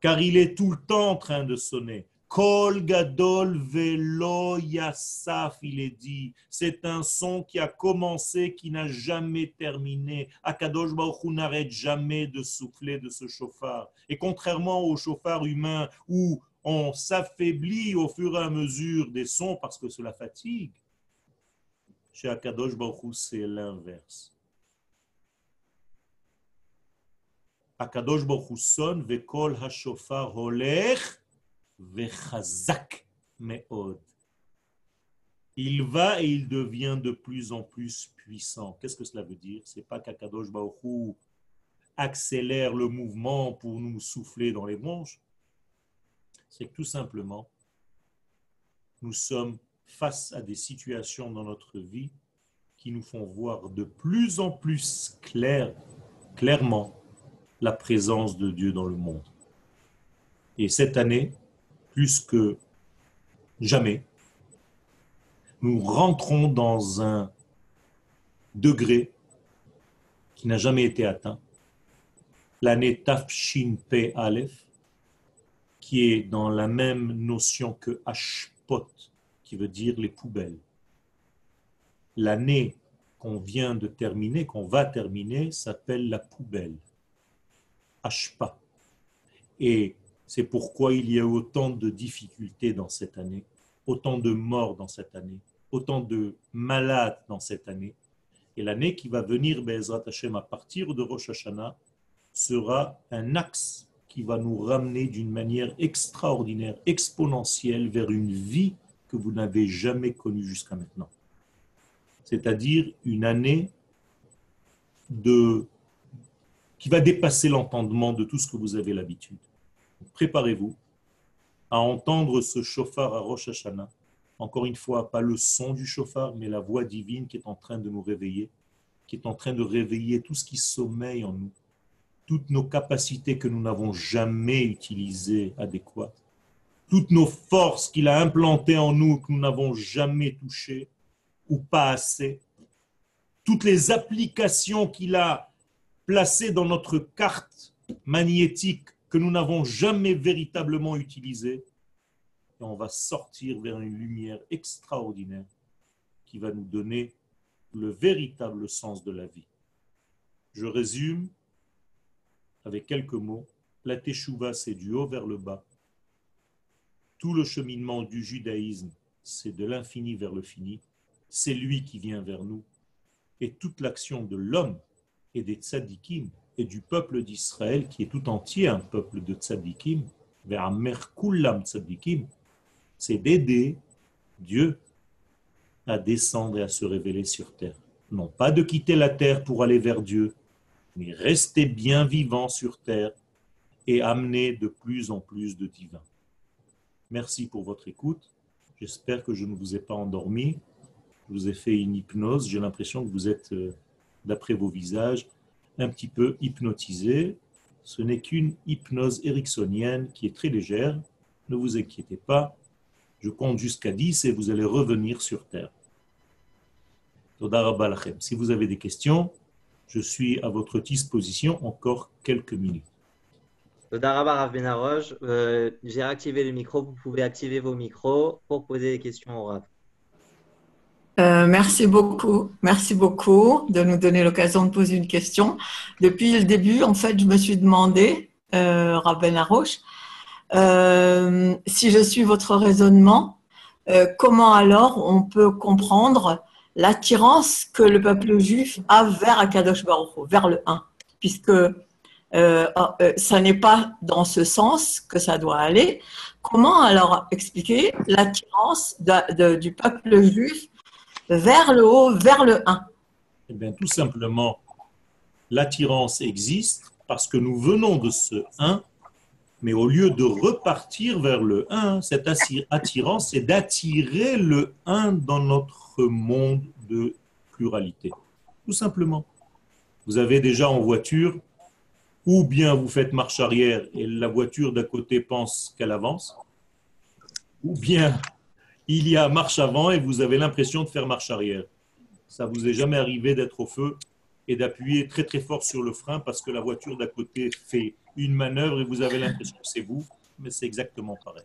car il est tout le temps en train de sonner. Kol gadol velo yasaf, il est dit. C'est un son qui a commencé, qui n'a jamais terminé. Akadosh Baruch n'arrête jamais de souffler de ce chauffard. Et contrairement au chauffard humain où on s'affaiblit au fur et à mesure des sons parce que cela fatigue, chez Akadosh Baruch c'est l'inverse. Il va et il devient de plus en plus puissant. Qu'est-ce que cela veut dire? C'est pas qu'Akadosh Baruch accélère le mouvement pour nous souffler dans les bronches. C'est que tout simplement, nous sommes face à des situations dans notre vie qui nous font voir de plus en plus clair, clairement la présence de Dieu dans le monde. Et cette année, plus que jamais, nous rentrons dans un degré qui n'a jamais été atteint, l'année Tafshin Pe Aleph, qui est dans la même notion que Ashpot, qui veut dire les poubelles. L'année qu'on vient de terminer, qu'on va terminer, s'appelle la poubelle. Ashpa. Et c'est pourquoi il y a autant de difficultés dans cette année, autant de morts dans cette année, autant de malades dans cette année. Et l'année qui va venir, Bezrat Hashem, à partir de Rosh Hashanah, sera un axe qui va nous ramener d'une manière extraordinaire, exponentielle, vers une vie que vous n'avez jamais connue jusqu'à maintenant. C'est-à-dire une année de qui va dépasser l'entendement de tout ce que vous avez l'habitude. Préparez-vous à entendre ce chauffard à Rosh Hashanah. Encore une fois, pas le son du chauffard, mais la voix divine qui est en train de nous réveiller, qui est en train de réveiller tout ce qui sommeille en nous, toutes nos capacités que nous n'avons jamais utilisées adéquates, toutes nos forces qu'il a implantées en nous que nous n'avons jamais touchées ou pas assez, toutes les applications qu'il a placé dans notre carte magnétique que nous n'avons jamais véritablement utilisée. Et on va sortir vers une lumière extraordinaire qui va nous donner le véritable sens de la vie. Je résume avec quelques mots. La Teshuvah, c'est du haut vers le bas. Tout le cheminement du judaïsme, c'est de l'infini vers le fini. C'est lui qui vient vers nous. Et toute l'action de l'homme et des tzadikim et du peuple d'Israël, qui est tout entier un peuple de tzadikim, vers Merkulam tzadikim, c'est d'aider Dieu à descendre et à se révéler sur terre. Non pas de quitter la terre pour aller vers Dieu, mais rester bien vivant sur terre et amener de plus en plus de divin. Merci pour votre écoute. J'espère que je ne vous ai pas endormi. Je vous ai fait une hypnose. J'ai l'impression que vous êtes euh, d'après vos visages, un petit peu hypnotisé. Ce n'est qu'une hypnose ericksonienne qui est très légère. Ne vous inquiétez pas. Je compte jusqu'à 10 et vous allez revenir sur Terre. Si vous avez des questions, je suis à votre disposition encore quelques minutes. Euh, j'ai activé le micro. Vous pouvez activer vos micros pour poser des questions au Rav. Euh, merci beaucoup. Merci beaucoup de nous donner l'occasion de poser une question. Depuis le début, en fait, je me suis demandé, euh, Rabben Aroche, euh, si je suis votre raisonnement, euh, comment alors on peut comprendre l'attirance que le peuple juif a vers Akadosh Baruch vers le 1, puisque euh, ça n'est pas dans ce sens que ça doit aller. Comment alors expliquer l'attirance du peuple juif vers le haut, vers le 1 Eh bien, tout simplement, l'attirance existe parce que nous venons de ce 1, mais au lieu de repartir vers le 1, cette attirance, c'est d'attirer le 1 dans notre monde de pluralité. Tout simplement. Vous avez déjà en voiture, ou bien vous faites marche arrière et la voiture d'à côté pense qu'elle avance, ou bien il y a marche avant et vous avez l'impression de faire marche arrière. Ça vous est jamais arrivé d'être au feu et d'appuyer très très fort sur le frein parce que la voiture d'à côté fait une manœuvre et vous avez l'impression que c'est vous, mais c'est exactement pareil.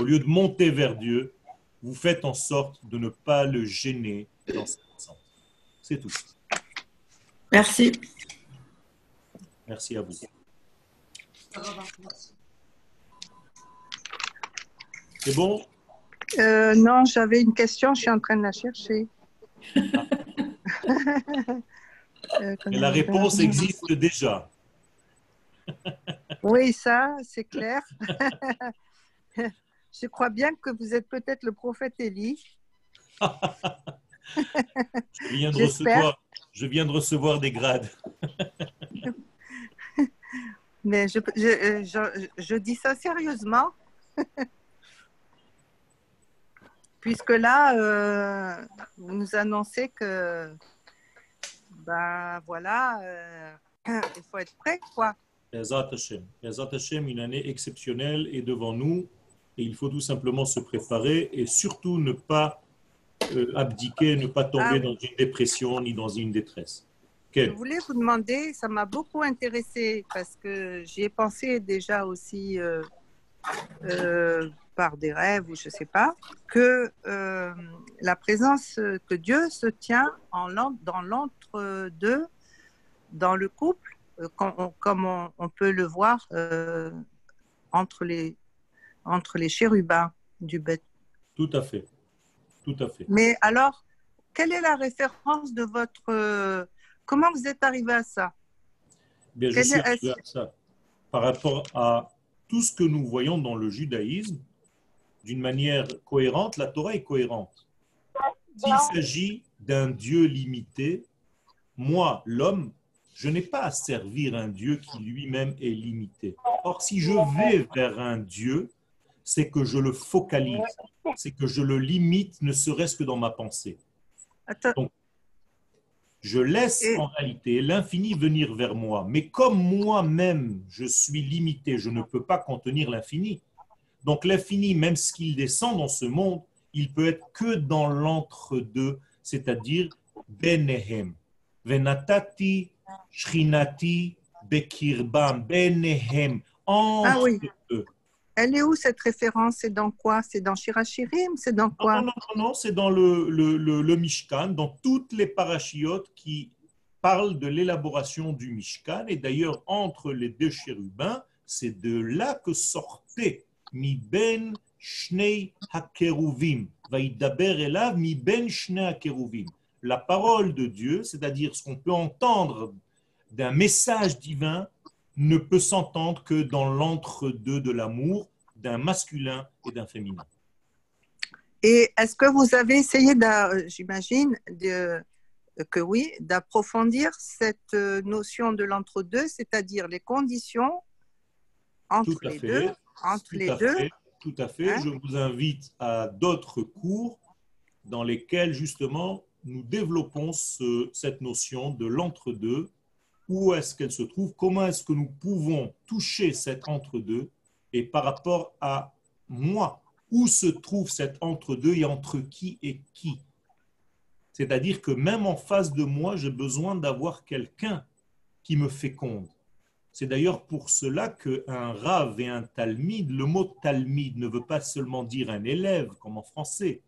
Au lieu de monter vers Dieu, vous faites en sorte de ne pas le gêner dans cette descente. C'est tout. Merci. Merci à vous. C'est bon? Euh, non, j'avais une question, je suis en train de la chercher. Euh, Et la réponse existe déjà. Oui, ça, c'est clair. je crois bien que vous êtes peut-être le prophète Élie. Je viens de, recevoir, je viens de recevoir des grades. Mais je, je, je- je dis ça sérieusement. Puisque là, euh, vous nous annoncez que, ben voilà, euh, il faut être prêt, quoi. Bezat Hashem. Bezat Hashem, une année exceptionnelle est devant nous et il faut tout simplement se préparer et surtout ne pas euh, abdiquer, ne pas tomber Ah oui. dans une dépression ni dans une détresse. Je voulais vous demander, ça m'a beaucoup intéressé parce que j'y ai pensé déjà aussi par des rêves ou je sais pas, que euh, la présence que Dieu se tient en, dans l'entre-deux, dans le couple, euh, on- comme on, on peut le voir euh, entre, les, entre les chérubins du bête. Tout à fait. Tout à fait. Mais alors, quelle est la référence de votre... comment vous êtes arrivé à ça? Bien, je suis à ça. Par rapport à tout ce que nous voyons dans le judaïsme, d'une manière cohérente, la Torah est cohérente. S'il s'agit d'un Dieu limité, moi, l'homme, je n'ai pas à servir un Dieu qui lui-même est limité. Or, si je vais vers un Dieu, c'est que je le focalise, c'est que je le limite, ne serait-ce que dans ma pensée. Attends, Je laisse Et- en réalité l'infini venir vers moi. Mais comme moi-même, je suis limité, je ne peux pas contenir l'infini. Donc l'infini, même qu'il descend dans ce monde, il peut être que dans l'entre-deux, c'est-à-dire Benehem. Venatati, Shrinati, Bekirbam, Benehem. Entre Ah oui. eux. Elle est où cette référence? C'est dans quoi? C'est dans Shirachirim C'est dans Non, quoi non, non, non, c'est dans le, le, le- le Mishkan, dans toutes les parachiotes qui parlent de l'élaboration du Mishkan. Et d'ailleurs, entre les deux chérubins, c'est de là que sortait La parole de Dieu, c'est-à-dire ce qu'on peut entendre d'un message divin, ne peut s'entendre que dans l'entre-deux de l'amour d'un masculin et d'un féminin. Et est-ce que vous avez essayé, d'a- j'imagine, de- que oui, d'approfondir cette euh, notion de l'entre-deux, c'est-à-dire les conditions entre Tout à les fait. deux, entre Tout les à deux. fait, Tout à fait. Hein? Je vous invite à d'autres cours dans lesquels justement nous développons ce- cette notion de l'entre-deux. Où est-ce qu'elle se trouve? Comment est-ce que nous pouvons toucher cet entre-deux? Et par rapport à moi, où se trouve cet entre-deux et entre qui et qui? C'est-à-dire que même en face de moi, j'ai besoin d'avoir quelqu'un qui me féconde. C'est d'ailleurs pour cela qu'un rave et un talmide, le mot talmide ne veut pas seulement dire un élève comme en français,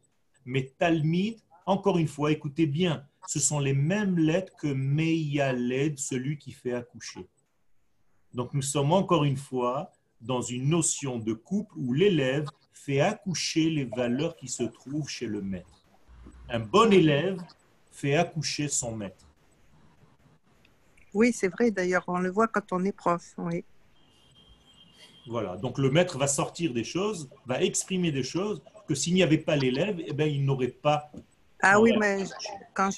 mais talmide, encore une fois, écoutez bien, ce sont les mêmes lettres que Meyaled, celui qui fait accoucher. Donc nous sommes encore une fois dans une notion de couple où l'élève fait accoucher les valeurs qui se trouvent chez le maître. Un bon élève fait accoucher son maître. Oui, c'est vrai, d'ailleurs, on le voit quand on est prof. Oui. Voilà, donc le maître va sortir des choses, va exprimer des choses que s'il n'y avait pas l'élève, eh ben, il n'aurait pas. Ah oui, mais quand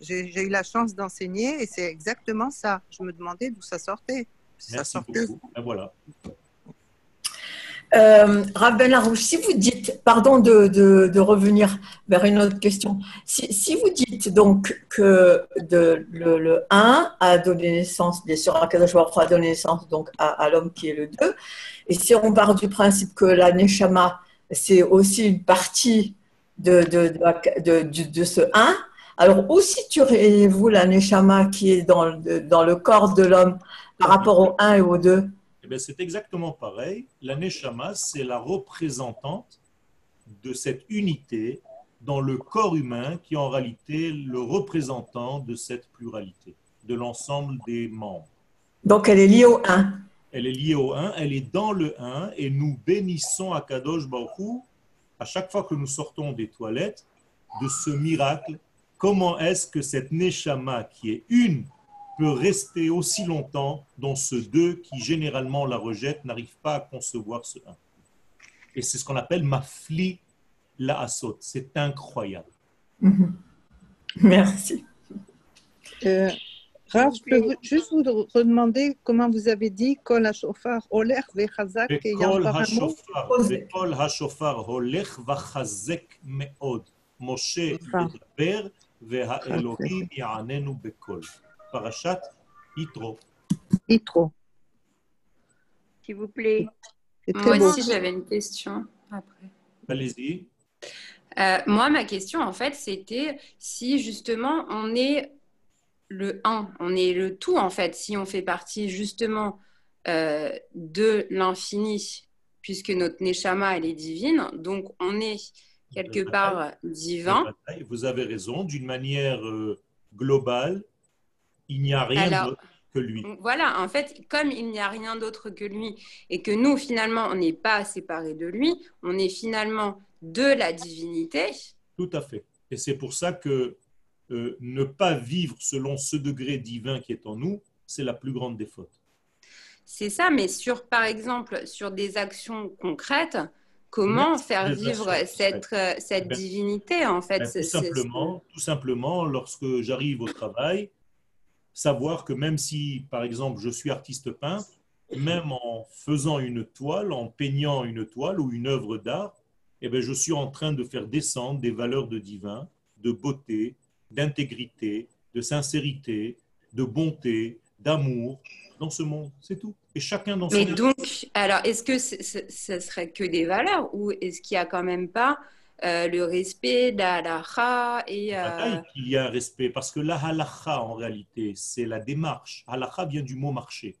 j'ai eu la chance d'enseigner, et c'est exactement ça. Je me demandais d'où ça sortait. Ça Merci sortait. beaucoup. Ben voilà. Euh, Rav Ben si vous dites, pardon de, revenir vers une autre question, si, vous dites donc que le, le 1 a donné naissance, bien sûr, Baruch Hu a donné naissance donc à, à l'homme qui est le 2, et si on part du principe que la Neshama, c'est aussi une partie de, ce 1, alors où situeriez-vous la Neshama qui est dans, dans le corps de l'homme par rapport au 1 et au 2 Eh c'est exactement pareil. La Neshama, c'est la représentante de cette unité dans le corps humain qui est en réalité le représentant de cette pluralité, de l'ensemble des membres. Donc elle est liée au 1. Elle est liée au 1, elle est dans le 1 et nous bénissons à Kadosh Baruch à chaque fois que nous sortons des toilettes de ce miracle. Comment est-ce que cette Neshama qui est une peut rester aussi longtemps dans ce 2 qui généralement la rejette, n'arrive pas à concevoir ce 1. Et c'est ce qu'on appelle mafli la asot. C'est incroyable. Mm-hmm. Merci. Euh, Rav, je peux juste vous redemander comment vous avez dit Kol hashofar olech Kol hashofar olech Parachat Yitro. Yitro. S'il vous plaît. Moi aussi, j'avais une question après. Allez-y. Euh, moi, ma question, en fait, c'était si justement on est le 1, on est le tout, en fait, si on fait partie justement euh, de l'infini, puisque notre Neshama, elle est divine, donc on est quelque part divin. Vous avez raison, d'une manière euh, globale, il n'y a rien Alors, d'autre que lui. Voilà, en fait, comme il n'y a rien d'autre que lui et que nous, finalement, on n'est pas séparés de lui, on est finalement de la divinité. Tout à fait. Et c'est pour ça que euh, ne pas vivre selon ce degré divin qui est en nous, c'est la plus grande des fautes. C'est ça, mais sur, par exemple, sur des actions concrètes, comment faire vivre cette, euh, cette Ben, divinité, en fait Ben, tout, simplement, tout simplement, lorsque j'arrive au travail, savoir que même si, par exemple, je suis artiste peintre, même en faisant une toile, en peignant une toile ou une œuvre d'art, eh ben, je suis en train de faire descendre des valeurs de divin, de beauté, d'intégrité, de sincérité, de bonté, d'amour dans ce monde. C'est tout. Et chacun dans son Mais donc, alors, est-ce que ce serait que des valeurs ou est-ce qu'il n'y a quand même pas euh, le respect de la halakha et euh, qu'il y a un respect. Parce que la halakha, en réalité, c'est la démarche. Halakha vient du mot marcher.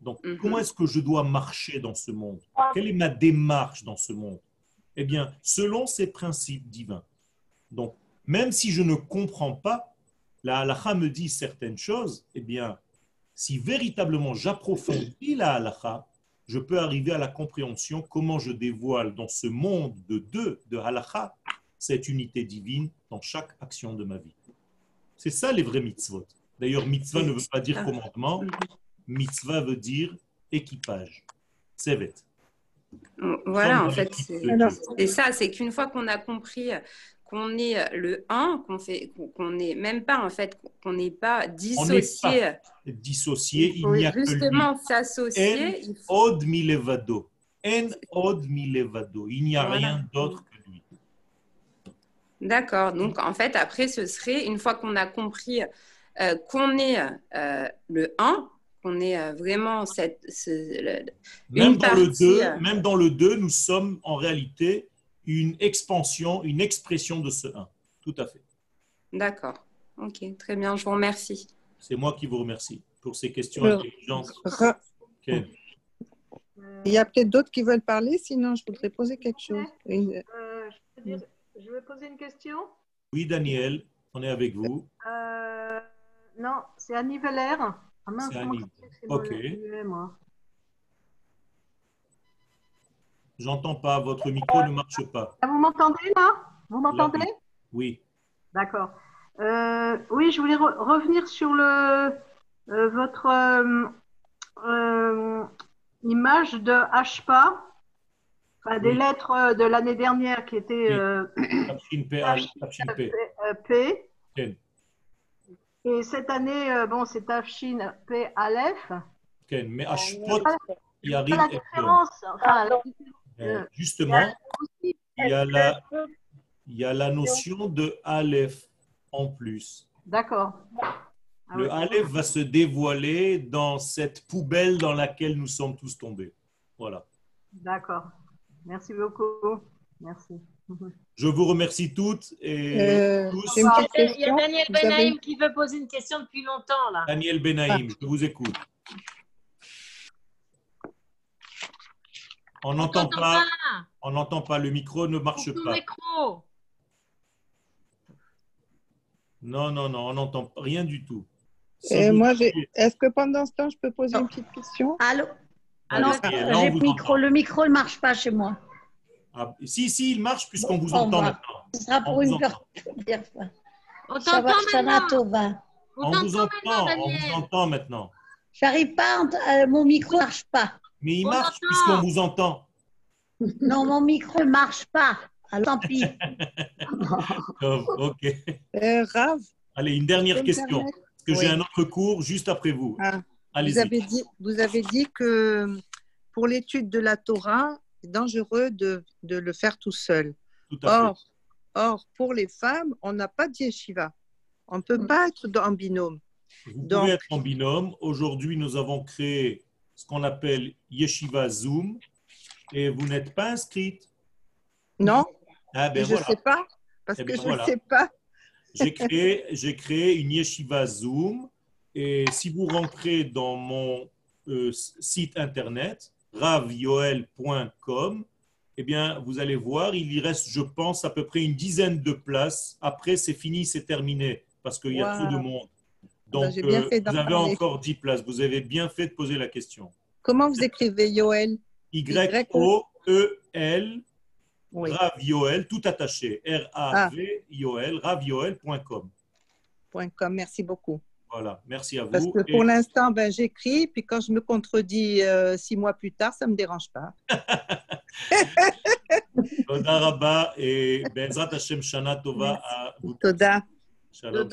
Donc, Mhm. comment est-ce que je dois marcher dans ce monde? Quelle est ma démarche dans ce monde? Eh bien, selon ces principes divins. Donc, même si je ne comprends pas, la halakha me dit certaines choses, eh bien, si véritablement j'approfondis la halakha, je peux arriver à la compréhension comment je dévoile dans ce monde de deux, de halakha, cette unité divine dans chaque action de ma vie. C'est ça les vrais mitzvot. D'ailleurs, mitzvah ne veut pas dire commandement, Mhm. mitzvah veut dire équipage. Sevet. Voilà, en fait, c'est ça, c'est qu'une fois qu'on a compris qu'on est le 1, qu'on fait, qu'on n'est même pas, en fait, qu'on n'est pas dissocié, Dissocié, il il n'y a justement s'associer. Od milevado. En od milevado. Il n'y a Voilà. rien d'autre que lui. D'accord, donc en fait, après, ce serait, une fois qu'on a compris euh, qu'on est euh, le 1, qu'on est euh, vraiment cette, ce- le- Même Une dans, le partie, 2, euh, même dans le 2, nous sommes en réalité une expansion, une expression de ce 1. Tout à fait. D'accord, ok, très bien, je vous remercie. C'est moi qui vous remercie pour ces questions Alors, intelligentes. Ra-. Il y a peut-être d'autres qui veulent parler, sinon je voudrais poser quelque chose. Oui, Euh, je, peux dire- je veux poser une question. Oui, Daniel, on est avec vous. Euh, non, c'est Annie Veller. Ah mince, Annie. Ok. moi J'entends pas, votre micro ne marche pas. Ah, vous m'entendez là? Vous m'entendez? Oui. D'accord. Euh, oui, je voulais re- revenir sur le, euh, votre euh, euh, image de HPA, enfin, des Oui. lettres de l'année dernière qui étaient Oui. euh, P, P. Et cette année, euh, bon, c'est Tafshin P Aleph. Mais Ashpot, Yarim la et Tom. différence. Enfin, la- Euh, Justement, il y, a la, il y a la notion de Aleph en plus. D'accord. Ah Le. Aleph va se dévoiler dans cette poubelle dans laquelle nous sommes tous tombés. Voilà. D'accord. Merci beaucoup. Merci. Je vous remercie toutes et Euh, tous. une Il y a. Daniel avez- Benaïm qui veut poser une question depuis longtemps là. Daniel Benaïm, je vous écoute. On n'entend pas, pas. on n'entend pas, le micro ne marche Coupe pas. micro. Non, non, non, on n'entend rien du tout. Moi, est-ce que pendant ce temps, je peux poser une petite question? Allô? Allez, on j'ai vous le micro. entend. Le micro ne marche pas chez moi. Ah, si, si, il marche puisqu'on vous entend revoir. maintenant. Ce sera On pour vous une entend. première fois. On t'entend maintenant. On On vous t'entend maintenant, entend, on vous entend maintenant. J'arrive pas, euh, mon micro ne marche pas. Mais il On marche entend. puisqu'on vous entend. Non, mon micro ne marche pas. Alors tant pis. Ok. Euh, Rav, Allez, une dernière question. permettre Parce que j'ai un autre cours juste après vous. Ah, Allez-y. Vous avez, dit, vous avez dit que pour l'étude de la Torah, c'est dangereux de, de le faire tout seul. Tout à fait. Or, or, pour les femmes, on n'a pas de yeshiva. On ne peut pas être en binôme. Vous Donc- pouvez être en binôme. Aujourd'hui, nous avons créé ce qu'on appelle Yeshiva Zoom et vous n'êtes pas inscrite. Non, Ah ben je ne voilà. sais pas, parce Eh que ben je ne voilà. sais pas. J'ai créé, une Yeshiva Zoom et si vous rentrez dans mon euh, site internet ravyoel.com, eh bien, vous allez voir, il y reste, je pense, à peu près une dizaine de places. Après, c'est fini, c'est terminé parce qu'il y a trop de monde. Ben, Donc, euh, vous avez encore 10 places. Vous avez bien fait de poser la question. Comment vous écrivez Yoel? Y-O-E-L. Rav Yoel, tout attaché. Ah. R-A-V-Yoel, ah. ravyoel.com. .com, merci beaucoup. Voilà, merci à vous. Parce que pour l'instant, ben, j'écris, puis quand je me contredis euh, six mois plus tard, ça ne me dérange pas. Toda Rabba et Benzrat Hashem Shana Tova à vous. Toda. Shalom.